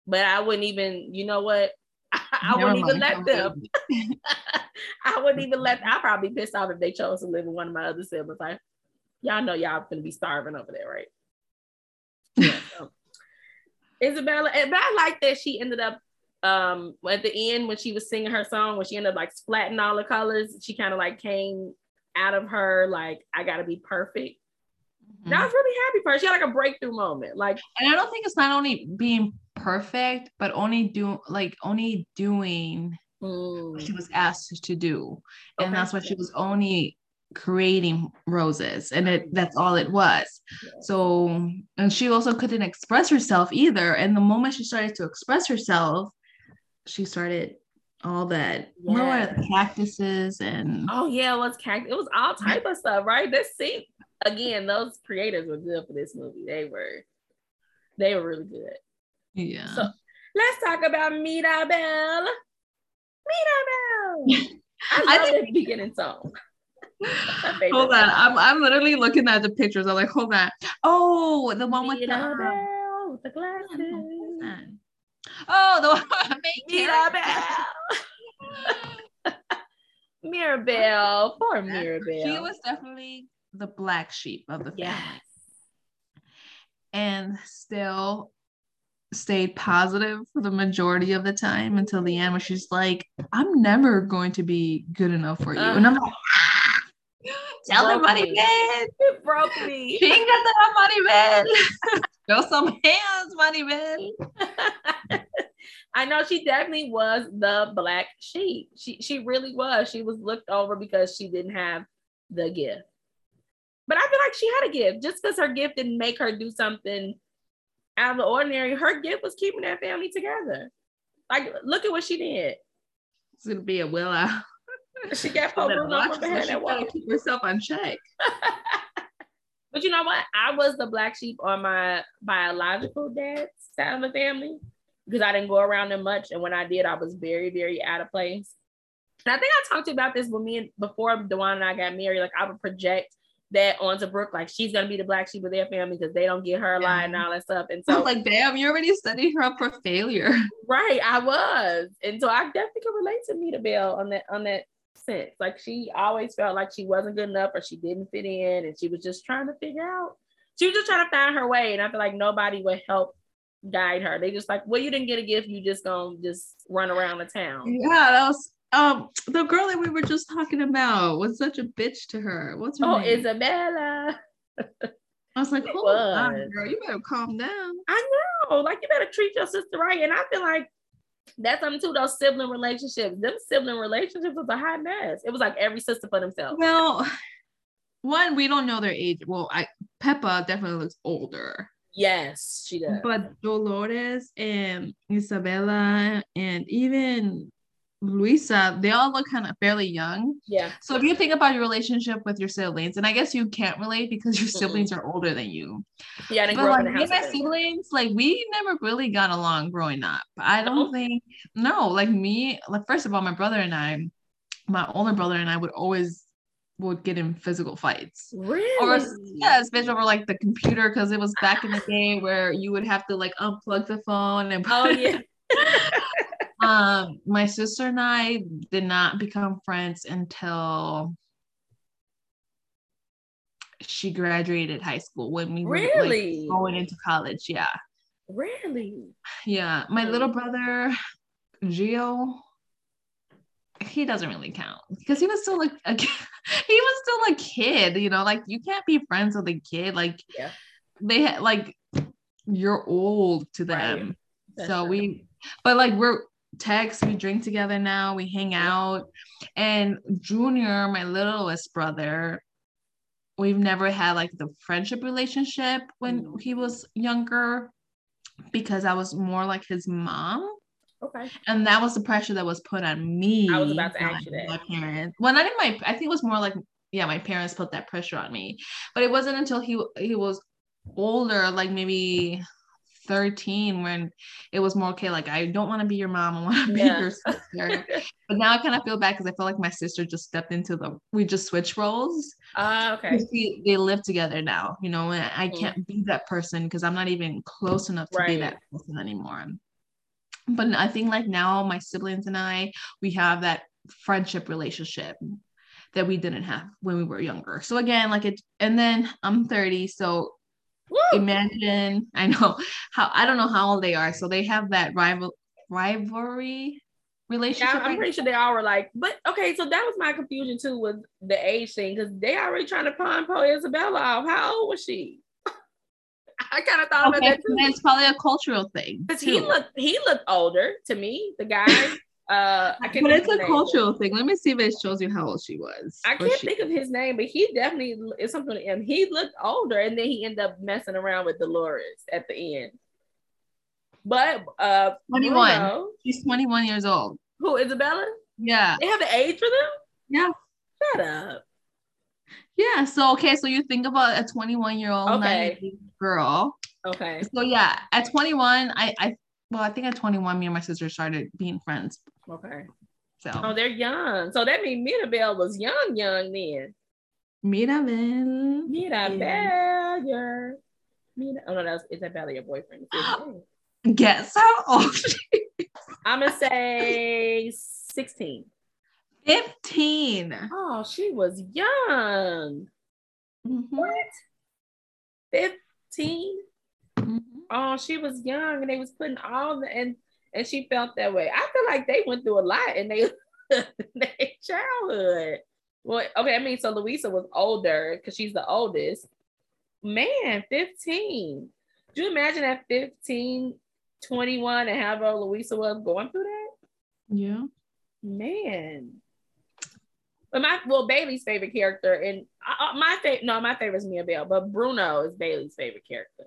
[SPEAKER 2] But I wouldn't even, you know what? I, I wouldn't even let them. I wouldn't even let I'd probably be pissed off if they chose to live with one of my other siblings. Like, y'all know y'all gonna be starving over there, right? Yeah. So. Isabela, but I like that she ended up um at the end when she was singing her song, when she ended up like splatting all the colors, she kind of like came out of her like I gotta be perfect. Mm-hmm. I was really happy for her. She had like a breakthrough moment. Like,
[SPEAKER 1] and I don't think it's not only being perfect, but only do like only doing mm. what she was asked to do, and okay. that's what she was only creating roses and it that's all it was. So and she also couldn't express herself either and the moment she started to express herself she started all that yeah. the cactuses and
[SPEAKER 2] oh yeah it was cactus it was all type of stuff right? This scene again those creators were good for this movie. They were they were really good.
[SPEAKER 1] Yeah.
[SPEAKER 2] So let's talk about Mirabel Mirabel I love I think, the beginning song
[SPEAKER 1] hold on. I'm, I'm literally looking at the pictures. I'm like, hold on. Oh, the one with the,
[SPEAKER 2] Bell, the glasses.
[SPEAKER 1] Oh, the one
[SPEAKER 2] Mirabel. Mirabel. Poor Mirabel.
[SPEAKER 1] She was definitely the black sheep of the family. Yes. And still stayed positive for the majority of the time until the end where she's like, I'm never going to be good enough for you. Uh, and I'm like, Tell the money man.
[SPEAKER 2] It broke me.
[SPEAKER 1] She ain't got that money man. Show some hands, money man.
[SPEAKER 2] I know she definitely was the black sheep. She she really was. She was looked over because she didn't have the gift. But I feel like she had a gift. Just because her gift didn't make her do something out of the ordinary, her gift was keeping that family together. Like, look at what she did.
[SPEAKER 1] It's gonna be a will out.
[SPEAKER 2] She got Pope Bruno from behind that wall.
[SPEAKER 1] Keep herself on check.
[SPEAKER 2] but you know what? I was the black sheep on my biological dad's side of the family because I didn't go around them much, and when I did, I was very, very out of place. And I think I talked to you about this when me and before Dewan and I got married. Like I would project that onto Brooke, like she's gonna be the black sheep of their family because they don't get her a line and all that stuff. And so, I'm
[SPEAKER 1] like, damn, you're already setting her up for failure.
[SPEAKER 2] Right, I was, and so I definitely could relate to Mirabel on that on that sense. Like she always felt like she wasn't good enough or she didn't fit in and she was just trying to figure out. She was just trying to find her way. And I feel like nobody would help guide her. They just like, well, you didn't get a gift, you just gonna just run around the town.
[SPEAKER 1] Yeah, that was um the girl that we were just talking about was such a bitch to her. What's her
[SPEAKER 2] oh,
[SPEAKER 1] name?
[SPEAKER 2] Isabela.
[SPEAKER 1] I was like, hold on, girl, you better calm down.
[SPEAKER 2] I know, like you better treat your sister right. And I feel like that's something too. Those sibling relationships, them sibling relationships was a hot mess. It was like every sister for themselves.
[SPEAKER 1] Well, one we don't know their age. Well, I Pepa definitely looks older.
[SPEAKER 2] Yes, she does.
[SPEAKER 1] But Dolores and Isabela and even Luisa, they all look kind of fairly young.
[SPEAKER 2] Yeah.
[SPEAKER 1] So if you think about your relationship with your siblings, and I guess you can't relate because your siblings mm-hmm. are older than you.
[SPEAKER 2] Yeah, and but like me
[SPEAKER 1] and my siblings, like we never really got along growing up. I don't no. think no, like me, like first of all, my brother and I, my older brother and I would always would get in physical fights.
[SPEAKER 2] Really?
[SPEAKER 1] Or yeah, especially over like the computer because it was back in the day where you would have to like unplug the phone and
[SPEAKER 2] oh yeah.
[SPEAKER 1] um, my sister and I did not become friends until she graduated high school when we
[SPEAKER 2] really
[SPEAKER 1] were like, going into college. Yeah.
[SPEAKER 2] Really?
[SPEAKER 1] Yeah. My little brother, Gio, he doesn't really count because he was still like a, he was still a kid, you know, like you can't be friends with a kid. Like
[SPEAKER 2] Yeah.
[SPEAKER 1] they had like you're old to them.
[SPEAKER 2] Right.
[SPEAKER 1] So
[SPEAKER 2] true.
[SPEAKER 1] we but like we're text, we drink together now, we hang out. And Junior, my littlest brother, we've never had like the friendship relationship when
[SPEAKER 2] Mhm.
[SPEAKER 1] he was younger because I was more like his mom.
[SPEAKER 2] Okay.
[SPEAKER 1] And that was the pressure that was put on me.
[SPEAKER 2] I was about to ask you that.
[SPEAKER 1] My parents. Well, not even my. I think it was more like yeah, my parents put that pressure on me. But it wasn't until he he was older, like maybe thirteen, when it was more okay. Like I don't want to be your mom. I want to be
[SPEAKER 2] Yeah.
[SPEAKER 1] your sister. but now I kind of feel bad because I feel like my sister just stepped into the. We just switched roles.
[SPEAKER 2] Uh, okay.
[SPEAKER 1] we- they live together now, you know, and I
[SPEAKER 2] Mhm.
[SPEAKER 1] can't be that person because I'm not even close enough to be that person anymore. But I think like now my siblings and I, we have that friendship relationship that we didn't have when we were younger. So again, like it, and then I'm 30, so
[SPEAKER 2] Woo!
[SPEAKER 1] imagine I know how I don't know how old they are, so they have that rival rivalry relationship.
[SPEAKER 2] Yeah, I'm pretty sure they all were like, but okay, so that was my confusion too with the age thing because they already trying to pawn Poe Isabela off. How old was she? I kind of thought
[SPEAKER 1] Okay,
[SPEAKER 2] about that too.
[SPEAKER 1] it's probably a cultural thing.
[SPEAKER 2] Because he looked he looked older to me, the guy. Uh I can't
[SPEAKER 1] but it's a cultural thing. Let me see if it shows you how old she was.
[SPEAKER 2] I can't think of his name, but he definitely is something to him. He looked older and then he ended up messing around with Dolores at the end. But uh
[SPEAKER 1] 21.
[SPEAKER 2] Bruno,
[SPEAKER 1] She's 21 years old.
[SPEAKER 2] who Isabela?
[SPEAKER 1] Yeah.
[SPEAKER 2] They have the age for them?
[SPEAKER 1] Yeah.
[SPEAKER 2] Shut up.
[SPEAKER 1] Yeah. So okay, so you think about a 21 year old
[SPEAKER 2] Okay.
[SPEAKER 1] girl.
[SPEAKER 2] Okay.
[SPEAKER 1] So yeah, at 21, I I well, I think at 21, me and my sister started being friends.
[SPEAKER 2] Okay.
[SPEAKER 1] So
[SPEAKER 2] Oh, they're young. So that means Mirabelle was young, young then.
[SPEAKER 1] Mirabel.
[SPEAKER 2] Mirabelle, yeah. Mira- oh no, that's Isabela, your boyfriend. It's his.
[SPEAKER 1] Guess how old she
[SPEAKER 2] I'm gonna say 16.
[SPEAKER 1] 15.
[SPEAKER 2] Oh, she was young.
[SPEAKER 1] Mhm.
[SPEAKER 2] What? 15?
[SPEAKER 1] Mhm.
[SPEAKER 2] Oh, she was young and they was putting all the and and she felt that way. I feel like they went through a lot in their childhood. Well, okay, I mean, so Luisa was older because she's the oldest. Man, 15. Do you imagine at 15, 21, and however old Luisa was going through that?
[SPEAKER 1] Yeah.
[SPEAKER 2] Man. But my well, Bailey's favorite character, and uh, uh, my favorite, no, my favorite is Mia Bell, but Bruno is Bailey's favorite character.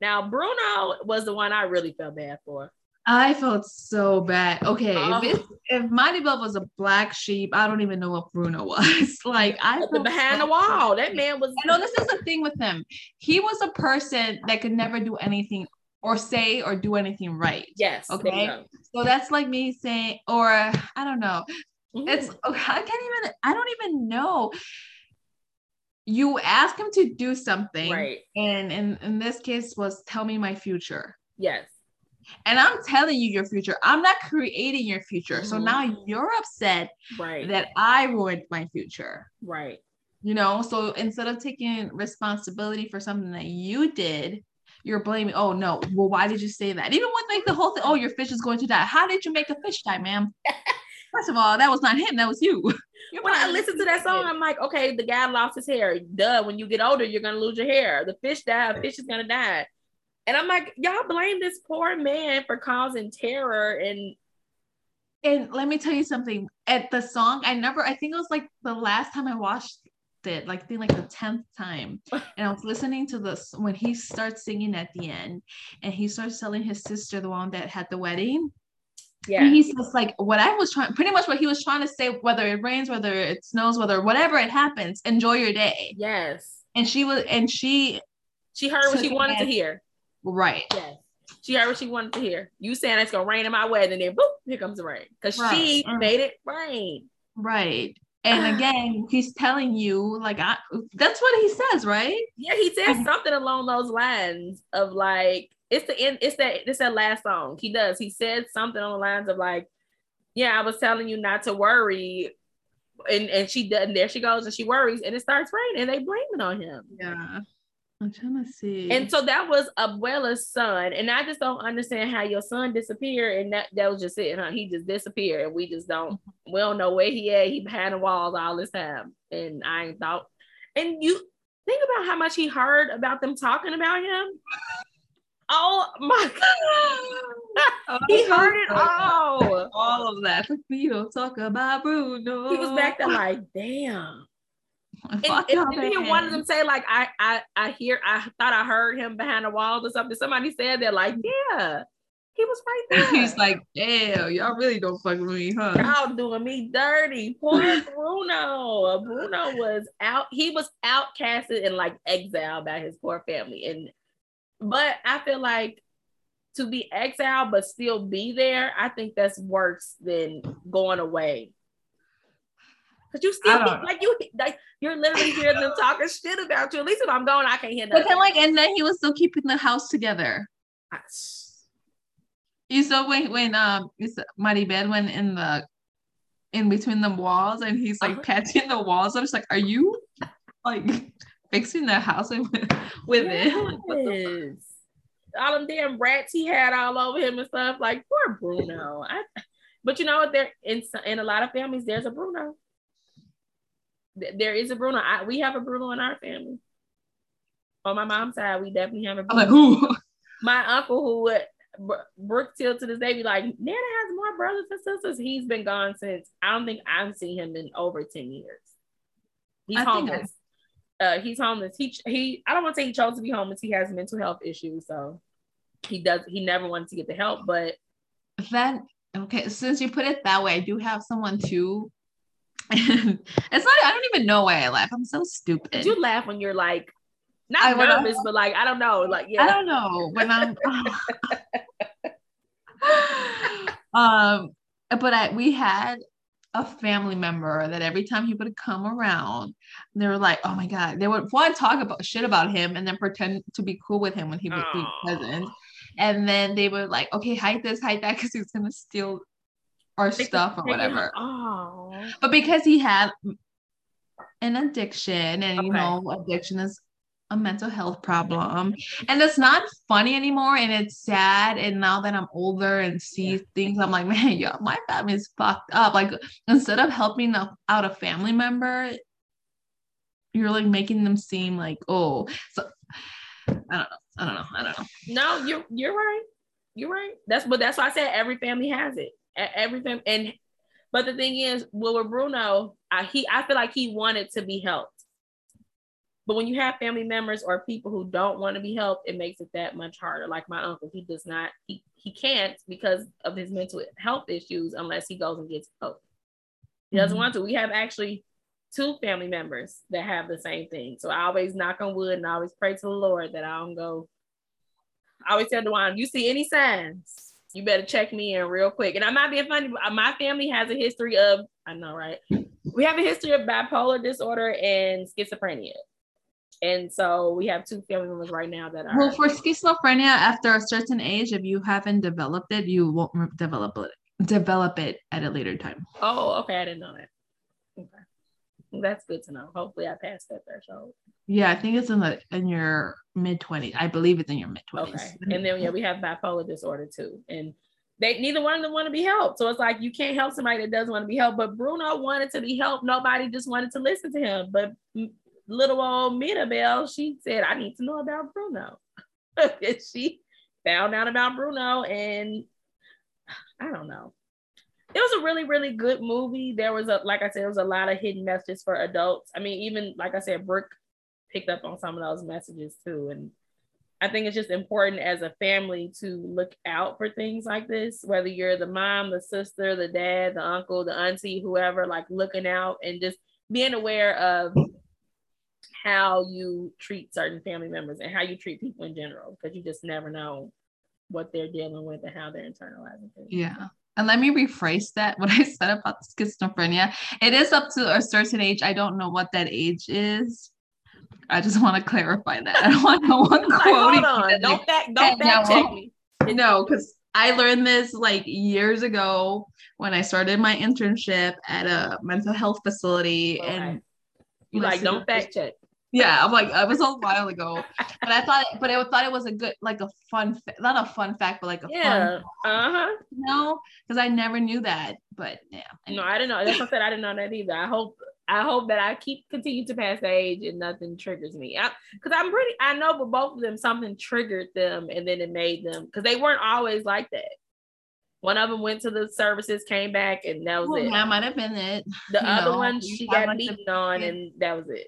[SPEAKER 2] Now, Bruno was the one I really felt bad for.
[SPEAKER 1] I felt so bad. Okay,
[SPEAKER 2] Oh.
[SPEAKER 1] if, it's, if Maribel was a black sheep, I don't even know what Bruno was. like I
[SPEAKER 2] At the
[SPEAKER 1] felt
[SPEAKER 2] behind the wall, that man was.
[SPEAKER 1] I know this is the thing with him. He was a person that could never do anything or say or do anything right.
[SPEAKER 2] Yes.
[SPEAKER 1] Okay. So that's like me saying, or I don't know.
[SPEAKER 2] Mhm.
[SPEAKER 1] It's I can't even. I don't even know. You ask him to do something,
[SPEAKER 2] right.
[SPEAKER 1] and in in this case was tell me my future.
[SPEAKER 2] Yes.
[SPEAKER 1] And I'm telling you your future. I'm not creating your future. So
[SPEAKER 2] Mhm.
[SPEAKER 1] now you're upset
[SPEAKER 2] Right.
[SPEAKER 1] that I ruined my future.
[SPEAKER 2] right.
[SPEAKER 1] You know, so instead of taking responsibility for something that you did, you're blaming, oh no, well, why did you say that? Even with like the whole thing, oh, your fish is going to die. How did you make a fish die, ma'am? First of all, that was not him, that was you.
[SPEAKER 2] When I listen to that song, I'm like, okay, the guy lost his hair. Duh. When you get older, you're gonna lose your hair. The fish died. Fish is gonna die. And I'm like, y'all blame this poor man for causing terror and
[SPEAKER 1] And let me tell you something. At the song, I never, I think it was like the last time I watched it, like I think like the 10th time. And I was listening to this when he starts singing at the end and he starts telling his sister, the one that had the wedding.
[SPEAKER 2] yeah.
[SPEAKER 1] And he says, like, what I was trying, pretty much what he was trying to say, whether it rains, whether it snows, whether whatever it happens, enjoy your day.
[SPEAKER 2] yes.
[SPEAKER 1] And she was, and she,
[SPEAKER 2] She heard what she wanted to hear.
[SPEAKER 1] Right.
[SPEAKER 2] Yes. She heard what she wanted to hear. You saying it's gonna rain in my wedding, and then boop, here comes the rain. Because she
[SPEAKER 1] Mm.
[SPEAKER 2] made it rain.
[SPEAKER 1] Right. And again, he's telling you, like, I, that's what he says, right?
[SPEAKER 2] Yeah, he said
[SPEAKER 1] Mhm.
[SPEAKER 2] something along those lines of like, it's the end, it's that it's that last song. He does. He said something on the lines of like, Yeah, I was telling you not to worry. and and she does, and there she goes, and she worries, and it starts raining, and they blame it on him.
[SPEAKER 1] Yeah. I'm trying to see.
[SPEAKER 2] And so that was Abuela's son. And I just don't understand how your son disappeared. And that, that was just it, huh? He just disappeared. And we just don't, we don't know where he at. He behind the walls all this time. And I ain't thought, and you think about how much he heard about them talking about him. Oh my God. he oh, heard it all.
[SPEAKER 1] All of that. We don't talk about Bruno.
[SPEAKER 2] He was back there like, damn. And, and did hear one of them say like I I I hear I thought I heard him behind the walls or something. Somebody said that like yeah, he was right there.
[SPEAKER 1] He's like, damn, y'all really don't fuck with me, huh?
[SPEAKER 2] Y'all doing me dirty. Poor Bruno. Bruno was out. He was outcasted and like exiled by his poor family. And but I feel like to be exiled but still be there, I think that's worse than going away Cause you still be, like you like you're literally hearing them talking shit about you. At least if I'm going, I can't hear nothing.
[SPEAKER 1] But then like and then he was still keeping the house together. You saw when when um it's Maribel went in the in between the walls and he's like uh-huh. patching the walls. I was like, are you like fixing the house with, with yes. it?
[SPEAKER 2] all them damn rats he had all over him and stuff. Like poor Bruno. I, but you know what? There in in a lot of families, there's a Bruno there is a Bruno. I, we have a Bruno in our family. On my mom's side, we definitely have a
[SPEAKER 1] Bruno. I'm like, who?
[SPEAKER 2] My uncle, who would Brooke till to this day be like, Nana has more brothers and sisters. He's been gone since I don't think I've seen him in over 10 years. He's I homeless. Uh, he's homeless. He he I don't want to say he chose to be homeless. He has mental health issues, so he does he never wanted to get the help, but
[SPEAKER 1] then okay, since you put it that way, I do have someone too it's not, I don't even know why I laugh. I'm so stupid.
[SPEAKER 2] You laugh when you're like, not I nervous, but like, I don't know. Like, yeah.
[SPEAKER 1] I don't know. When I'm, um, but I, we had a family member that every time he would come around, they were like, "Oh my god!" They would want to talk about shit about him and then pretend to be cool with him when he would be present. And then they would like, "Okay, hide this, hide that," because he's gonna steal or stuff or whatever. Oh. But because he had an addiction and okay. you know addiction is a mental health problem. And it's not funny anymore and it's sad and now that i'm older and see things i'm like man yeah my family's fucked up. Like instead of helping out a family member you're like making them seem like oh so i don't know i don't know i don't know.
[SPEAKER 2] No you're you're right. You're right. That's but that's why i said every family has it. Everything. And but the thing is, well, with Bruno, I, he I feel like he wanted to be helped. But when you have family members or people who don't want to be helped, it makes it that much harder. Like my uncle, he does not, he, he can't because of his mental health issues unless he goes and gets help. He doesn't mm-hmm. want to. We have actually two family members that have the same thing. So I always knock on wood and I always pray to the Lord that I don't go. I always tell Dewan, you see any signs, you better check me in real quick. And I'm not being funny, but my family has a history of, I know, right? We have a history of bipolar disorder and schizophrenia. And so we have two family members right now that are.
[SPEAKER 1] Well, for schizophrenia, after a certain age, if you haven't developed it, you won't develop it develop it at a later time.
[SPEAKER 2] Oh, okay. I didn't know that. That's good to know. Hopefully I passed that threshold.
[SPEAKER 1] Yeah, I think it's in the in your mid 20s. I believe it's in your mid 20s. Okay.
[SPEAKER 2] And then yeah, we have bipolar disorder too. And they neither one of them want to be helped. So it's like you can't help somebody that doesn't want to be helped. But Bruno wanted to be helped. Nobody just wanted to listen to him. But little old Mirabel, she said, I need to know about Bruno. and she found out about Bruno and I don't know. It was a really, really good movie. There was a, like I said, there was a lot of hidden messages for adults. I mean, even like I said, Brooke picked up on some of those messages too. And I think it's just important as a family to look out for things like this, whether you're the mom, the sister, the dad, the uncle, the auntie, whoever, like looking out and just being aware of how you treat certain family members and how you treat people in general, because you just never know what they're dealing with and how they're internalizing things.
[SPEAKER 1] Yeah. And let me rephrase that what I said about schizophrenia. It is up to a certain age. I don't know what that age is. I just want to clarify that. I don't want no one quoting.
[SPEAKER 2] Hold on, don't fact, don't fact check me.
[SPEAKER 1] No, because I learned this like years ago when I started my internship at a mental health facility.
[SPEAKER 2] Okay.
[SPEAKER 1] And
[SPEAKER 2] You like don't fact check.
[SPEAKER 1] Yeah, I'm like, it was a while ago, but I thought, but I thought it was a good, like a fun, not a fun fact, but like a
[SPEAKER 2] Yeah.
[SPEAKER 1] fun,
[SPEAKER 2] Uh huh.
[SPEAKER 1] you know, because I never knew that. But yeah,
[SPEAKER 2] No, I didn't know. That's what I said. I didn't know that either. I hope. I hope that I keep continue to pass the age and nothing triggers me. Because I'm pretty. I know, but both of them something triggered them, and then it made them because they weren't always like that. One of them went to the services, came back, and that was
[SPEAKER 1] well,
[SPEAKER 2] it.
[SPEAKER 1] that might have been it.
[SPEAKER 2] The
[SPEAKER 1] you
[SPEAKER 2] other
[SPEAKER 1] know,
[SPEAKER 2] one, she got
[SPEAKER 1] like,
[SPEAKER 2] beaten on, and that was it.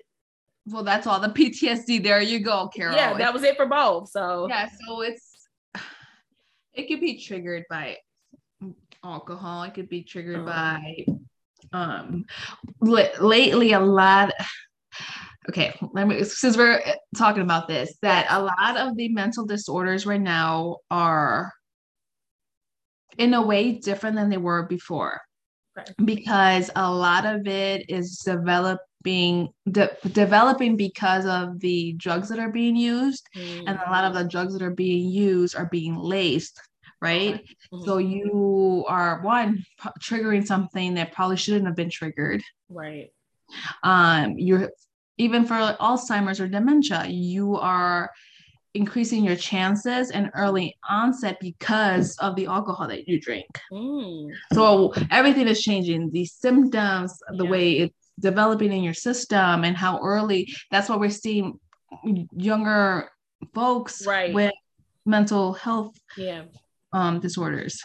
[SPEAKER 1] Well, that's all the PTSD. There you go, Carol.
[SPEAKER 2] Yeah, that was it for both. So
[SPEAKER 1] yeah so it's it could be triggered by alcohol it could be triggered
[SPEAKER 2] Oh.
[SPEAKER 1] by um li- lately a lot okay let me since we're talking about this that a lot of the mental disorders right now are in a way different than they were before
[SPEAKER 2] Okay.
[SPEAKER 1] because a lot of it is developing de- developing because of the drugs that are being used
[SPEAKER 2] Mm,
[SPEAKER 1] and a lot of the drugs that are being used are being laced right?
[SPEAKER 2] Mhm.
[SPEAKER 1] so you are one p- triggering something that probably shouldn't have been triggered.
[SPEAKER 2] Right,
[SPEAKER 1] um you're even for alzheimer's or dementia you are increasing your chances and early onset because of the alcohol that you drink.
[SPEAKER 2] Mm,
[SPEAKER 1] so everything is changing. The symptoms the
[SPEAKER 2] Yeah.
[SPEAKER 1] way it's developing in your system and how early that's what we're seeing younger folks
[SPEAKER 2] Right.
[SPEAKER 1] with mental health
[SPEAKER 2] yeah.
[SPEAKER 1] um disorders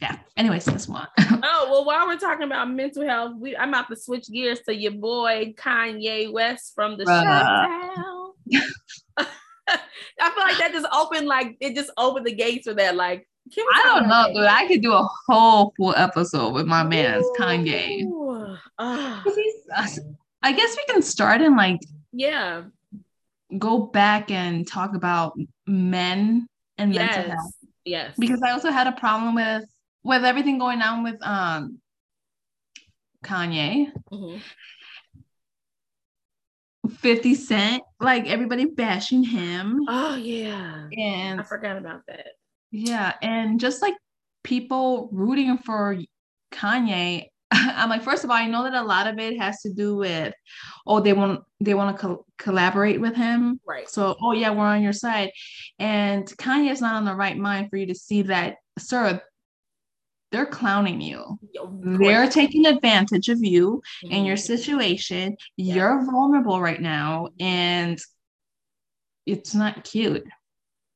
[SPEAKER 1] yeah anyways let's move
[SPEAKER 2] Oh well, while we're talking about mental health, we I'm about to switch gears to your boy Kanye West from the. Shutdown. I feel like that just opened like it just opened the gates for that. Like,
[SPEAKER 1] i don't know dude i could do a whole full episode with my man's kanye
[SPEAKER 2] Ooh.
[SPEAKER 1] 'Cause he's- i guess we can start and like
[SPEAKER 2] yeah.
[SPEAKER 1] go back and talk about men and mental
[SPEAKER 2] Yes.
[SPEAKER 1] health
[SPEAKER 2] Yes.
[SPEAKER 1] because I also had a problem with with everything going on with um Kanye,
[SPEAKER 2] Mhm.
[SPEAKER 1] 50 Cent, like everybody bashing him
[SPEAKER 2] Oh yeah.
[SPEAKER 1] And I
[SPEAKER 2] forgot about that.
[SPEAKER 1] Yeah, and just like people rooting for Kanye. I'm like, first of all, I know that a lot of it has to do with, oh, they want they want to co- collaborate with him,
[SPEAKER 2] Right.
[SPEAKER 1] So, oh yeah, we're on your side. And Kanye's not on the right mind for you to see that, sir, they're clowning you. They're taking advantage of you and your
[SPEAKER 2] Mhm.
[SPEAKER 1] situation.
[SPEAKER 2] Yeah.
[SPEAKER 1] You're vulnerable right now, and it's not cute.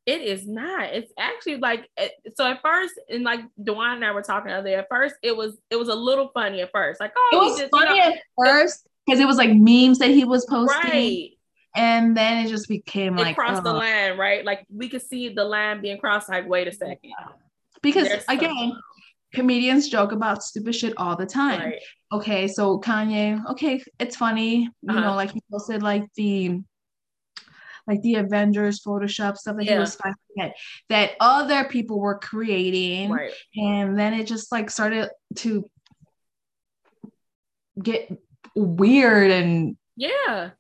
[SPEAKER 2] It is not. It's actually like so. At first, and like Dwan and I were talking the other day. At first, it was it was a little funny at first. Like, oh,
[SPEAKER 1] It was
[SPEAKER 2] just, you
[SPEAKER 1] funny
[SPEAKER 2] know,
[SPEAKER 1] at first because it was like memes that he was posting,
[SPEAKER 2] right?
[SPEAKER 1] and then it just became
[SPEAKER 2] It
[SPEAKER 1] like
[SPEAKER 2] crossed the line, right? Like we could see the line being crossed. Like, wait a second,
[SPEAKER 1] because
[SPEAKER 2] There's
[SPEAKER 1] again, comedians joke about stupid shit all the time.
[SPEAKER 2] right?
[SPEAKER 1] okay, so Kanye, okay, it's funny, you
[SPEAKER 2] Uh-huh.
[SPEAKER 1] know, like he posted like the like the Avengers Photoshop stuff that he
[SPEAKER 2] Yeah.
[SPEAKER 1] was finding that, that other people were creating,
[SPEAKER 2] Right.
[SPEAKER 1] and then it just like started to get weird and
[SPEAKER 2] Yeah.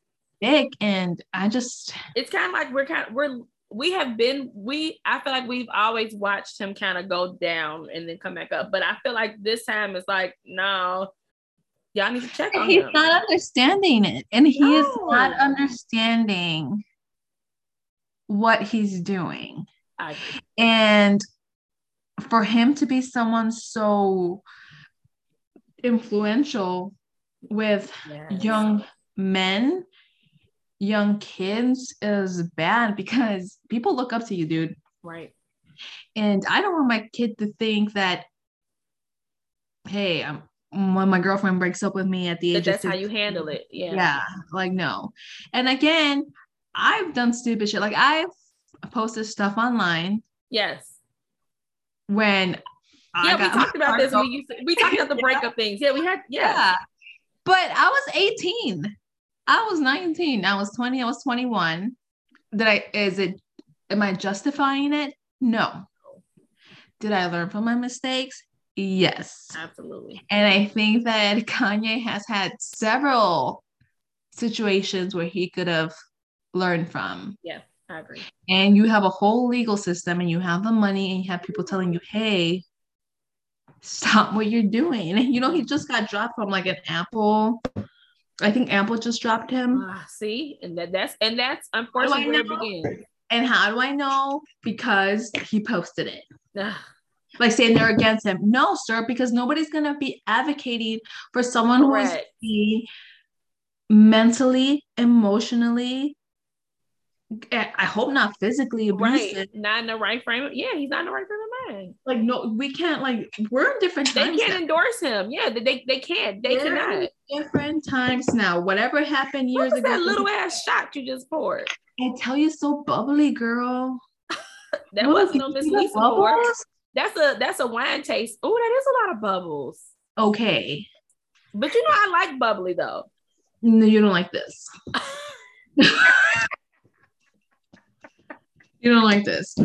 [SPEAKER 1] big, and I just
[SPEAKER 2] It's kind of like we're kind of we're we have been we I feel like we've always watched him kind of go down and then come back up, but I feel like this time it's like no, y'all need to check on
[SPEAKER 1] he's
[SPEAKER 2] him.
[SPEAKER 1] not understanding it, and he is not understanding what he's doing. And for him to be someone so influential with
[SPEAKER 2] Yes.
[SPEAKER 1] young men, young kids is bad because people look up to you, dude.
[SPEAKER 2] right.
[SPEAKER 1] And I don't want my kid to think that, hey, um, when my girlfriend breaks up with me at the
[SPEAKER 2] That
[SPEAKER 1] age
[SPEAKER 2] that's
[SPEAKER 1] of
[SPEAKER 2] how you handle it. Yeah.
[SPEAKER 1] yeah like no and again i've done stupid shit like i've posted stuff online
[SPEAKER 2] Yes.
[SPEAKER 1] when
[SPEAKER 2] Yeah, we talked about this. We used to, we talked about the breakup things. Yeah, we had yeah.
[SPEAKER 1] yeah but i was 18 i was 19 i was 20 i was 21 did i is it am i justifying it no did i learn from my mistakes yes
[SPEAKER 2] Absolutely.
[SPEAKER 1] and i think that kanye has had several situations where he could have learned from
[SPEAKER 2] Yeah. I agree.
[SPEAKER 1] And you have a whole legal system and you have the money and you have people telling you, hey, stop what you're doing. You know, he just got dropped from like an Apple. I think Apple just dropped him.
[SPEAKER 2] Uh, see, and that, that's and that's unfortunately where it begins.
[SPEAKER 1] And how do I know? Because he posted it.
[SPEAKER 2] Ugh.
[SPEAKER 1] Like saying they're against him. No, sir, because nobody's gonna be advocating for someone who is mentally, emotionally, Eh, I hope not physically abusive.
[SPEAKER 2] right, not in the right frame. Of, yeah, he's not in the right frame of mind.
[SPEAKER 1] Like, no, we can't like we're in different
[SPEAKER 2] They
[SPEAKER 1] times.
[SPEAKER 2] can't
[SPEAKER 1] now.
[SPEAKER 2] endorse him. Yeah, they they, can't. They
[SPEAKER 1] We're
[SPEAKER 2] cannot.
[SPEAKER 1] different times now. Whatever happened
[SPEAKER 2] What
[SPEAKER 1] years
[SPEAKER 2] was
[SPEAKER 1] ago.
[SPEAKER 2] that little ass shot you just poured?
[SPEAKER 1] I tell you, so bubbly, girl.
[SPEAKER 2] That
[SPEAKER 1] Look, was
[SPEAKER 2] no Miss Lisa
[SPEAKER 1] bubbles?
[SPEAKER 2] That's a that's a wine taste. Oh, that is a lot of bubbles.
[SPEAKER 1] Okay.
[SPEAKER 2] But you know, I like bubbly though.
[SPEAKER 1] No, you don't like this. you don't like this.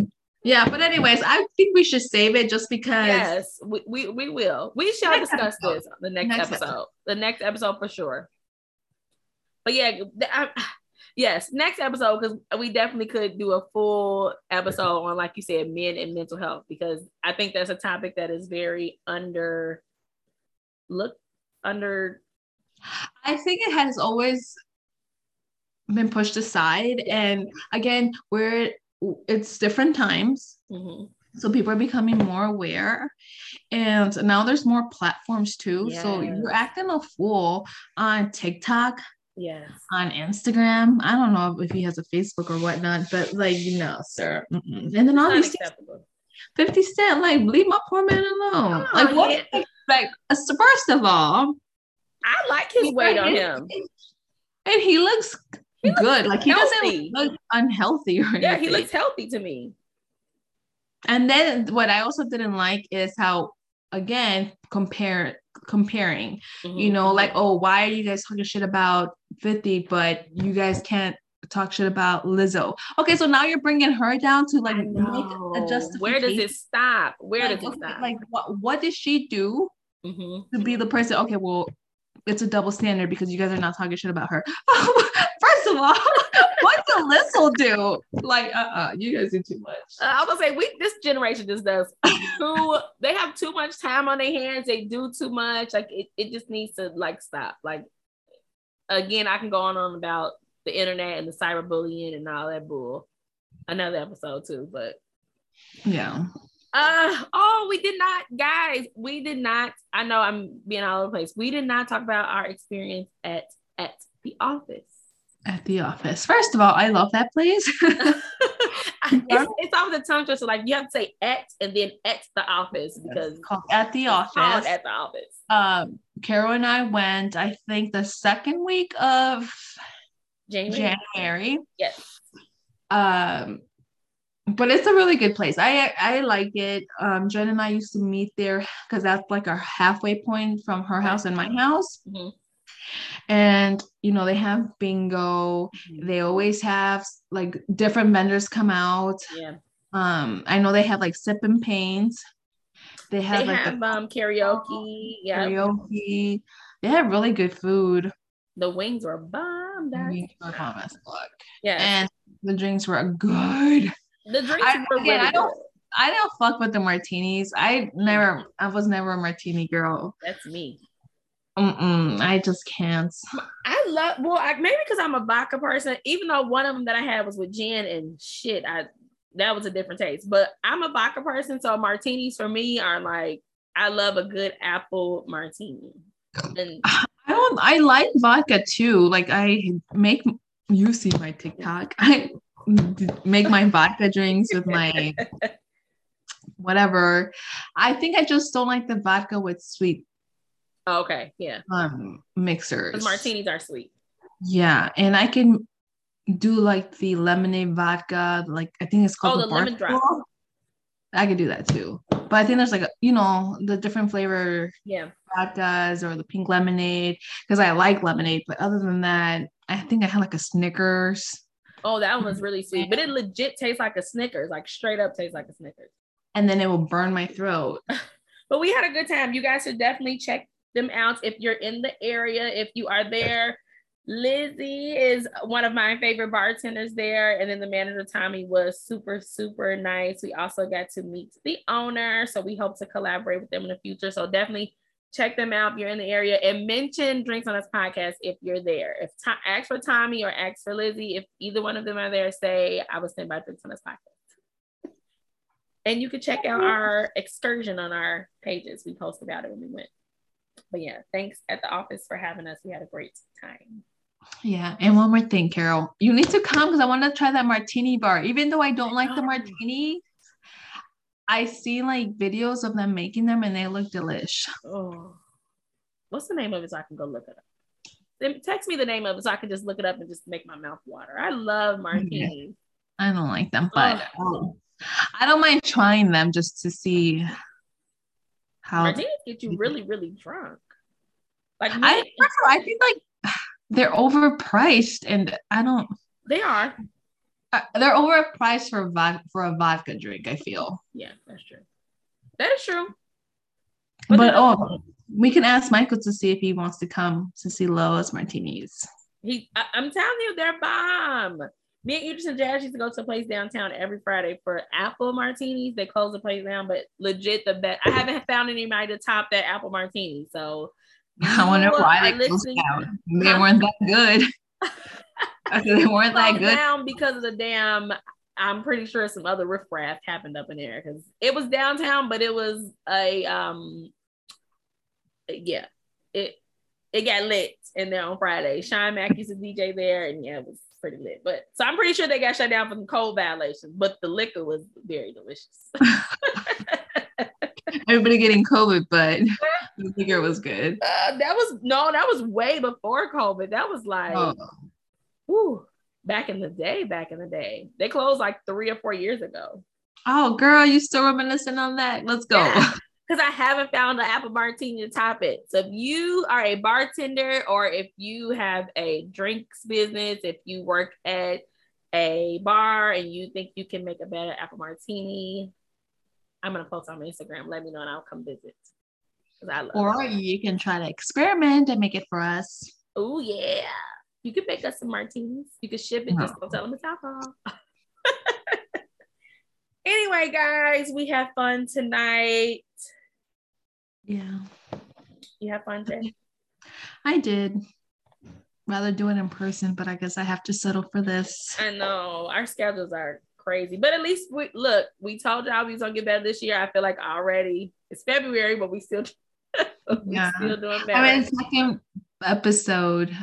[SPEAKER 1] Yeah, but anyways, I think we should save it just because
[SPEAKER 2] Yes, we, we we will. We shall
[SPEAKER 1] Next
[SPEAKER 2] discuss
[SPEAKER 1] episode.
[SPEAKER 2] this on the next,
[SPEAKER 1] Next
[SPEAKER 2] episode. The next episode for sure. But yeah, I- yes, next episode because we definitely could do a full episode on, like you said, men and mental health because I think that's a topic that is very under look under
[SPEAKER 1] I think it has always been pushed aside. And again, we're it's different times.
[SPEAKER 2] mhm.
[SPEAKER 1] So people are becoming more aware. And now there's more platforms too. So you're acting a fool on TikTok,
[SPEAKER 2] yes.
[SPEAKER 1] on Instagram. I don't know if he has a Facebook or whatnot, but like, no, sir. Mm-mm. And then all these 50 Cent, like, leave my poor man alone.
[SPEAKER 2] Oh,
[SPEAKER 1] like, what?
[SPEAKER 2] yeah.
[SPEAKER 1] Like, first of all,
[SPEAKER 2] I like his weight on him.
[SPEAKER 1] and He looks good. Like, he
[SPEAKER 2] healthy.
[SPEAKER 1] doesn't look unhealthy or anything.
[SPEAKER 2] Yeah, he looks healthy to me.
[SPEAKER 1] And then what I also didn't like is how, again, compare comparing. You know, like, oh, why are you guys talking shit about 50, but you guys can't talk shit about Lizzo? Okay, so now you're bringing her down to like make a justification.
[SPEAKER 2] Where does it stop? Where
[SPEAKER 1] like,
[SPEAKER 2] does it
[SPEAKER 1] okay,
[SPEAKER 2] stop?
[SPEAKER 1] like what what did she do
[SPEAKER 2] Mhm.
[SPEAKER 1] to be the person? Okay, well, it's a double standard because you guys are not talking shit about her. First of all, what did Lizzo do? Like, uh-uh, you guys do too much.
[SPEAKER 2] Uh, I was gonna say we this generation just does too. They have too much time on their hands. They do too much. Like it, it just needs to like stop. Like again, I can go on and on about the internet and the cyberbullying and all that bull. Another episode too, but
[SPEAKER 1] Yeah.
[SPEAKER 2] uh oh, we did not, guys. We did not. I know I'm being all over the place. We did not talk about our experience at at the office.
[SPEAKER 1] At the office. First of all, I love that place.
[SPEAKER 2] it's, it's off the tongue twister. Like you have to say at and then at the office because
[SPEAKER 1] at the office.
[SPEAKER 2] at the office.
[SPEAKER 1] um, Carol and I went, I think the second week of
[SPEAKER 2] January.
[SPEAKER 1] January.
[SPEAKER 2] Yes.
[SPEAKER 1] Um, but it's a really good place. I I like it. Um, Jen and I used to meet there because that's like our halfway point from her house and my house.
[SPEAKER 2] Mhm.
[SPEAKER 1] And you know, they have bingo. They always have like different vendors come out.
[SPEAKER 2] Yeah.
[SPEAKER 1] Um, I know they have like sip and paints. They have
[SPEAKER 2] They
[SPEAKER 1] like
[SPEAKER 2] have
[SPEAKER 1] the
[SPEAKER 2] um karaoke. Yeah.
[SPEAKER 1] karaoke. They have really good food.
[SPEAKER 2] The wings were bombed. out.
[SPEAKER 1] We were bomb as fuck.
[SPEAKER 2] Yeah.
[SPEAKER 1] And the drinks were good.
[SPEAKER 2] the drinks
[SPEAKER 1] I-
[SPEAKER 2] were
[SPEAKER 1] again,
[SPEAKER 2] really
[SPEAKER 1] I don't-
[SPEAKER 2] good.
[SPEAKER 1] I don't fuck with the martinis. I never, I was never a martini girl.
[SPEAKER 2] That's me.
[SPEAKER 1] Mm-mm, I just can't.
[SPEAKER 2] I love well, I, maybe because I'm a vodka person. Even though one of them that I had was with gin and shit, I that was a different taste. But I'm a vodka person, so martinis for me are like I love a good apple martini. And
[SPEAKER 1] I don't. I like vodka too. Like I make. You see my TikTok. I make my vodka drinks with my whatever. I think I just don't like the vodka with sweet
[SPEAKER 2] oh, okay, yeah,
[SPEAKER 1] um mixers.
[SPEAKER 2] martinis are sweet.
[SPEAKER 1] Yeah, and I can do like the lemonade vodka. Like I think it's called
[SPEAKER 2] Oh, the lemon drop.
[SPEAKER 1] I could do that too. But I think there's like a, you know the different flavor
[SPEAKER 2] Yeah,
[SPEAKER 1] vodkas or the pink lemonade because I like lemonade. But other than that, I think I had like a Snickers.
[SPEAKER 2] Oh, that one was really sweet, but it legit tastes like a Snickers, like straight up tastes like a Snickers.
[SPEAKER 1] and then it will burn my throat.
[SPEAKER 2] But we had a good time. You guys should definitely check them out if you're in the area. If you are there, Lizzie is one of my favorite bartenders there. And then the manager, Tommy, was super, super nice. We also got to meet the owner. So we hope to collaborate with them in the future. So definitely check them out if you're in the area and mention Drinks on Us podcast if you're there. If to- ask for Tommy or ask for Lizzie, if either one of them are there, say I was sent by Drinks on Us podcast. And you can check out our excursion on our pages. We post about it when we went. But yeah, thanks at the office for having us. We had a great time.
[SPEAKER 1] Yeah, and one more thing, Carol, you need to come because I want to try that martini bar. Even though I don't like the martini, I see like videos of them making them and they look delish.
[SPEAKER 2] Oh, what's the name of it so I can go look it up? Then text me the name of it so I can just look it up and just make my mouth water. I love martinis.
[SPEAKER 1] I don't like them, but oh. I don't mind trying them just to see how
[SPEAKER 2] martinis get you really, really drunk.
[SPEAKER 1] Like I, I think like they're overpriced, and I don't.
[SPEAKER 2] They are.
[SPEAKER 1] Uh, they're overpriced for vodka for a vodka drink. I feel.
[SPEAKER 2] Yeah, that's true. That is true.
[SPEAKER 1] But, but oh, we can ask Michael to see if he wants to come to see Loa's Martinis.
[SPEAKER 2] He, I, am telling you, they're bomb. Me and Idris and Jazz used to go to a place downtown every Friday for apple martinis. They close the place down, but legit the best. I haven't found anybody to top that apple martini. So
[SPEAKER 1] I wonder why they closed down. They weren't that good. they weren't that good.
[SPEAKER 2] Down because of the damn. I'm pretty sure some other riffraff happened up in there because it was downtown, but it was a um. Yeah, it it got lit in there on Friday. Sean Mack used to DJ there, and yeah, it was pretty lit. But so I'm pretty sure they got shut down for the code violations, but the liquor was very delicious.
[SPEAKER 1] Everybody getting COVID, but the liquor was good.
[SPEAKER 2] Uh, that was no, that was way before COVID. That was like, oh. whew, back in the day. Back in the day, they closed like three or four years ago.
[SPEAKER 1] Oh, girl, you still reminiscing on that? Let's go.
[SPEAKER 2] Because I haven't found an apple martini to top it. So if you are a bartender or if you have a drinks business, if you work at a bar and you think you can make a better apple martini, I'm gonna post on my Instagram. Let me know and I'll come visit.
[SPEAKER 1] or you can try to experiment and make it for us.
[SPEAKER 2] Oh yeah. You can make us some martinis. You can ship it, no. just don't tell them it's alcohol. anyway, guys, we have fun tonight.
[SPEAKER 1] Yeah.
[SPEAKER 2] You have fun, Jay?
[SPEAKER 1] I did. Rather do it in person, but I guess I have to settle for this.
[SPEAKER 2] I know our schedules are crazy. But at least we look, we told y'all we was gonna get better this year. I feel like already it's February, but we still we
[SPEAKER 1] yeah. still doing better. I mean second episode,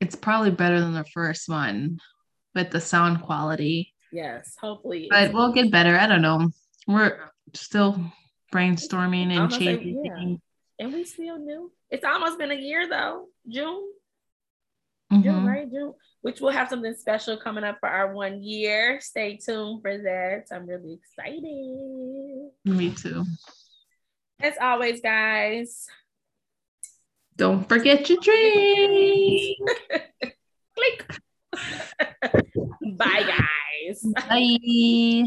[SPEAKER 1] it's probably better than the first one with the sound quality.
[SPEAKER 2] Yes, hopefully.
[SPEAKER 1] But we'll get better. I don't know. We're still brainstorming and changing. Say, yeah.
[SPEAKER 2] And we still new. It's almost been a year though. June. Mm-hmm. June, right? June which we'll have something special coming up for our one year. Stay tuned for that. I'm really excited.
[SPEAKER 1] Me too.
[SPEAKER 2] As always, guys.
[SPEAKER 1] Don't forget your drink.
[SPEAKER 2] Click. Bye,
[SPEAKER 1] Bye.